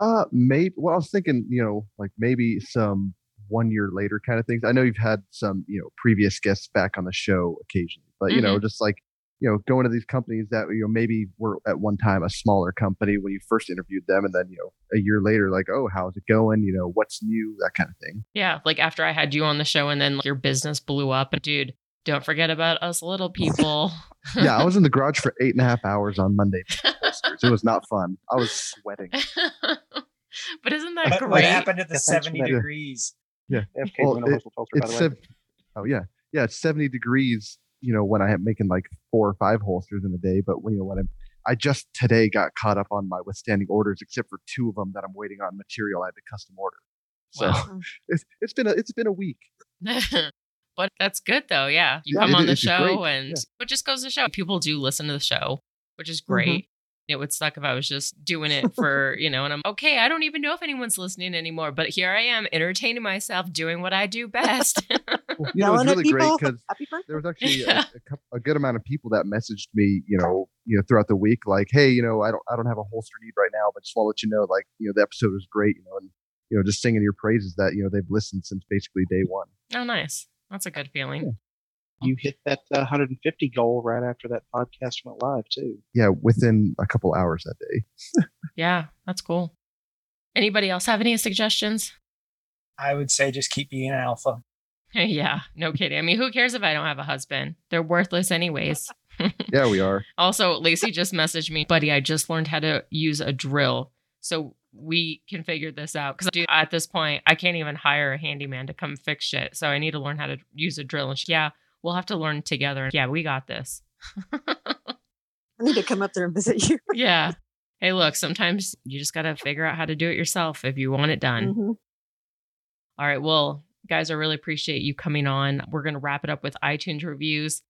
Uh, maybe. Well, I was thinking, you know, like maybe some one year later kind of things. I know you've had some, you know, previous guests back on the show occasionally, but you know, just like you know, going to these companies that you know maybe were at one time a smaller company when you first interviewed them, and then you know a year later, like, oh, how's it going? You know, what's new? That kind of thing. Yeah, like after I had you on the show, and then like, your business blew up, and dude, don't forget about us little people. yeah, I was in the garage for eight and a half hours on Monday. It was not fun. I was sweating. but isn't that But great? what happened at the Yeah, 70 that. degrees? Yeah, FK Well, it- whistle filter, by it's the way. oh yeah, yeah. It's seventy degrees. You know, when I am making like four or five holsters in a day, but when you know when I'm, I just today got caught up on my withstanding orders, except for two of them that I'm waiting on material I had to custom order. So Wow. it's it's been a it's been a week. but that's good though. Yeah. You Yeah, come it on the show great. and Yeah. it just goes to show people do listen to the show, which is Mm-hmm. great. It would suck if I was just doing it for, you know, and I'm okay. I don't even know if anyone's listening anymore, but here I am entertaining myself doing what I do best. Well, you know, it was Yelling at really great because there was actually Yeah. a, a, coup- a good amount of people that messaged me, you know, you know, throughout the week, like, hey, you know, I don't, I don't have a holster need right now, but just want to let you know, like, you know, the episode was great, you know, and you know, just singing your praises that you know they've listened since basically day one. oh, nice. That's a good feeling. You hit that uh, 150 goal right after that podcast went live too. Yeah, within a couple hours that day. Yeah, that's cool. Anybody else have any suggestions? I would say just keep being an alpha. yeah, no kidding. I mean, who cares if I don't have a husband? They're worthless anyways. Yeah, we are. Also, Lacey just messaged me, buddy. I just learned how to use a drill, so we can figure this out. Because at this point, I can't even hire a handyman to come fix shit. So I need to learn how to use a drill. And she, yeah, we'll have to learn together. Yeah, we got this. I need to come up there and visit you. yeah. Hey, look, sometimes you just got to figure out how to do it yourself if you want it done. Mhm. All right. Well, guys, I really appreciate you coming on. We're going to wrap it up with iTunes reviews.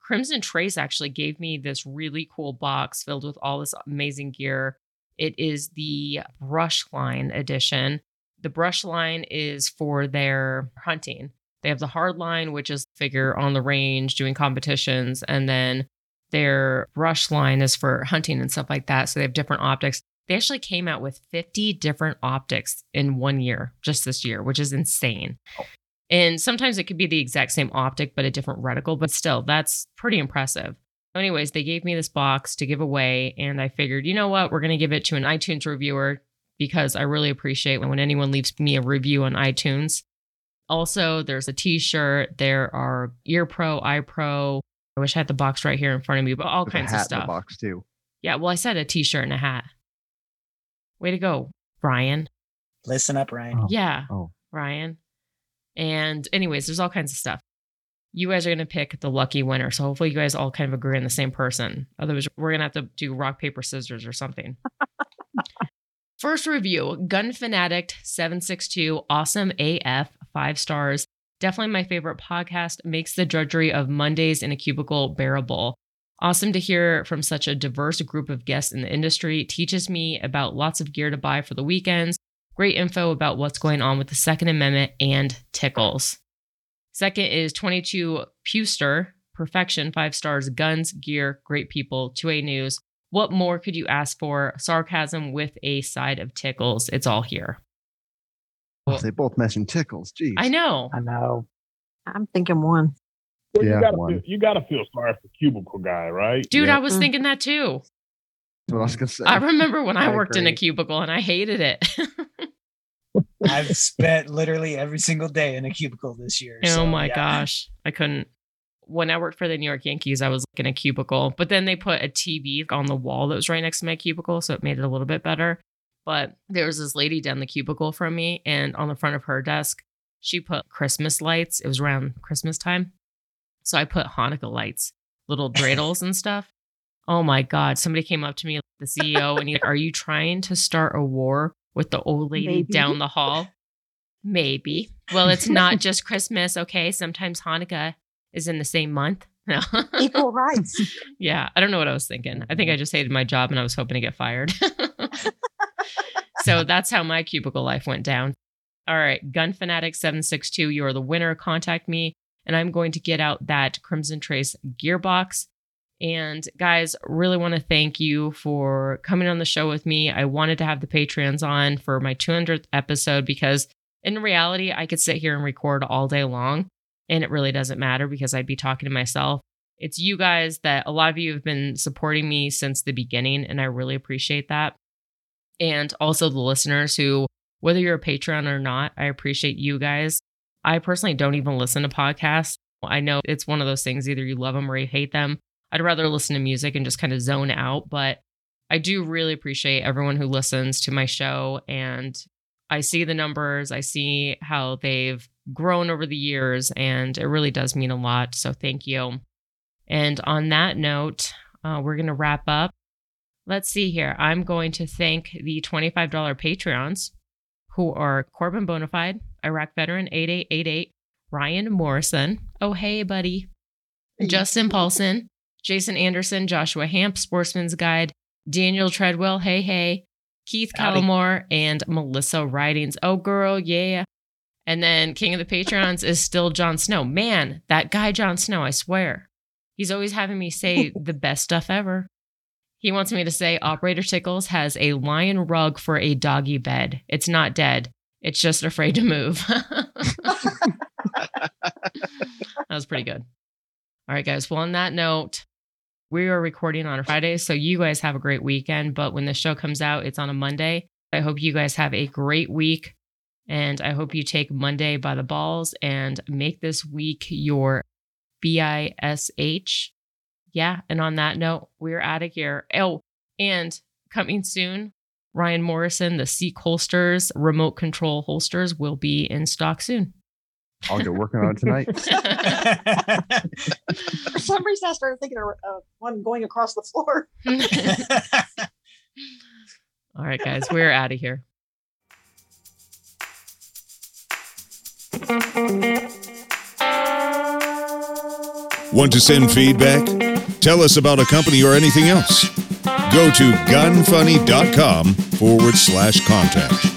Crimson Trace actually gave me this really cool box filled with all this amazing gear. It is the brush line edition. The brush line is for their hunting. They have the hard line, which is figure on the range doing competitions, and then their brush line is for hunting and stuff like that. So they have different optics. They actually came out with 50 different optics in one year, just this year, which is insane. Oh. And sometimes it could be the exact same optic, but a different reticle, but still, that's pretty impressive. Anyways, they gave me this box to give away, and I figured, you know what? We're going to give it to an iTunes reviewer because I really appreciate when anyone leaves me a review on iTunes. Also, there's a t shirt, there are Ear Pro, Eye Pro. I wish I had the box right here in front of me, but all With a kinds hat of in the stuff. box too. Yeah, well, I said a t shirt and a hat. Way to go, Brian. Listen up, Ryan. Oh. Yeah, Oh, Ryan. And, anyways, there's all kinds of stuff. You guys are going to pick the lucky winner. So, hopefully, you guys all kind of agree on the same person. Otherwise, we're going to have to do rock, paper, scissors or something. First review Gun Fanatic 762, awesome AF, five stars. Definitely my favorite podcast. Makes the drudgery of Mondays in a cubicle bearable. Awesome to hear from such a diverse group of guests in the industry. Teaches me about lots of gear to buy for the weekends. Great info about what's going on with the Second Amendment and tickles. Second is 22 Puster, perfection, five stars, guns, gear, great people, 2A News. What more could you ask for? Sarcasm with a side of tickles. It's all here. Oh, they both mentioned tickles. Jeez. I know. I know. I'm thinking one. Well, Yeah, you gotta one. feel, you gotta feel sorry for cubicle guy, right? Dude, Yeah. I was mm. thinking that too. What I was gonna say. I remember when I, I worked in a cubicle and I hated it. I've spent literally every single day in a cubicle this year. oh so, my yeah. gosh. I couldn't. When I worked for the New York Yankees, I was like, in a cubicle, but then they put a TV on the wall that was right next to my cubicle. So it made it a little bit better. But there was this lady down the cubicle from me, and on the front of her desk, she put Christmas lights. It was around Christmas time. So I put Hanukkah lights, little dreidels and stuff. Oh my God. Somebody came up to me, the CEO, and he's like, Are you trying to start a war with the old lady Maybe. down the hall? Maybe. Well, it's not just Christmas, okay? Sometimes Hanukkah is in the same month. No. Equal rights. yeah, I don't know what I was thinking. I think I mm. just hated my job and I was hoping to get fired. So that's how my cubicle life went down. All right, Gun Fanatic 762, you are the winner. Contact me and I'm going to get out that Crimson Trace gearbox. And guys, really want to thank you for coming on the show with me. I wanted to have the Patreons on for my 200th episode because in reality, I could sit here and record all day long and it really doesn't matter because I'd be talking to myself. It's you guys that a lot of you have been supporting me since the beginning, and I really appreciate that. And also the listeners who, whether you're a Patreon or not, I appreciate you guys. I personally don't even listen to podcasts. I know it's one of those things either you love them or you hate them. I'd rather listen to music and just kind of zone out, but I do really appreciate everyone who listens to my show and I see the numbers, I see how they've grown over the years, and it really does mean a lot. So thank you. And on that note, uh, we're going to wrap up. Let's see here. I'm going to thank the $25 Patreons who are Corbin Bonafide, Iraq Veteran 8888, Ryan Morrison. Oh, hey, buddy. Justin Paulson, Jason Anderson, Joshua Hamp, Sportsman's Guide, Daniel Treadwell. Hey, hey. Keith Howdy. Callamore and Melissa Ridings. Oh, girl, yeah. And then King of the Patrons is still Jon Snow. Man, that guy, Jon Snow, I swear. He's always having me say the best stuff ever. He wants me to say Operator Tickles has a lion rug for a doggy bed. It's not dead, it's just afraid to move. that was pretty good. All right, guys. Well, on that note, we are recording on a Friday, so you guys have a great weekend. But when the show comes out, it's on a Monday. I hope you guys have a great week. And I hope you take Monday by the balls and make this week your BISH. Yeah. And on that note, we're out of here. Oh, and coming soon, Ryan Morrison, the Seek holsters, remote control holsters will be in stock soon. I'll get working on it tonight. For some reason, I started thinking of uh, one going across the floor. All right, guys, we're out of here. Want to send feedback? Tell us about a company or anything else. Go to gunfunny.com forward slash contact.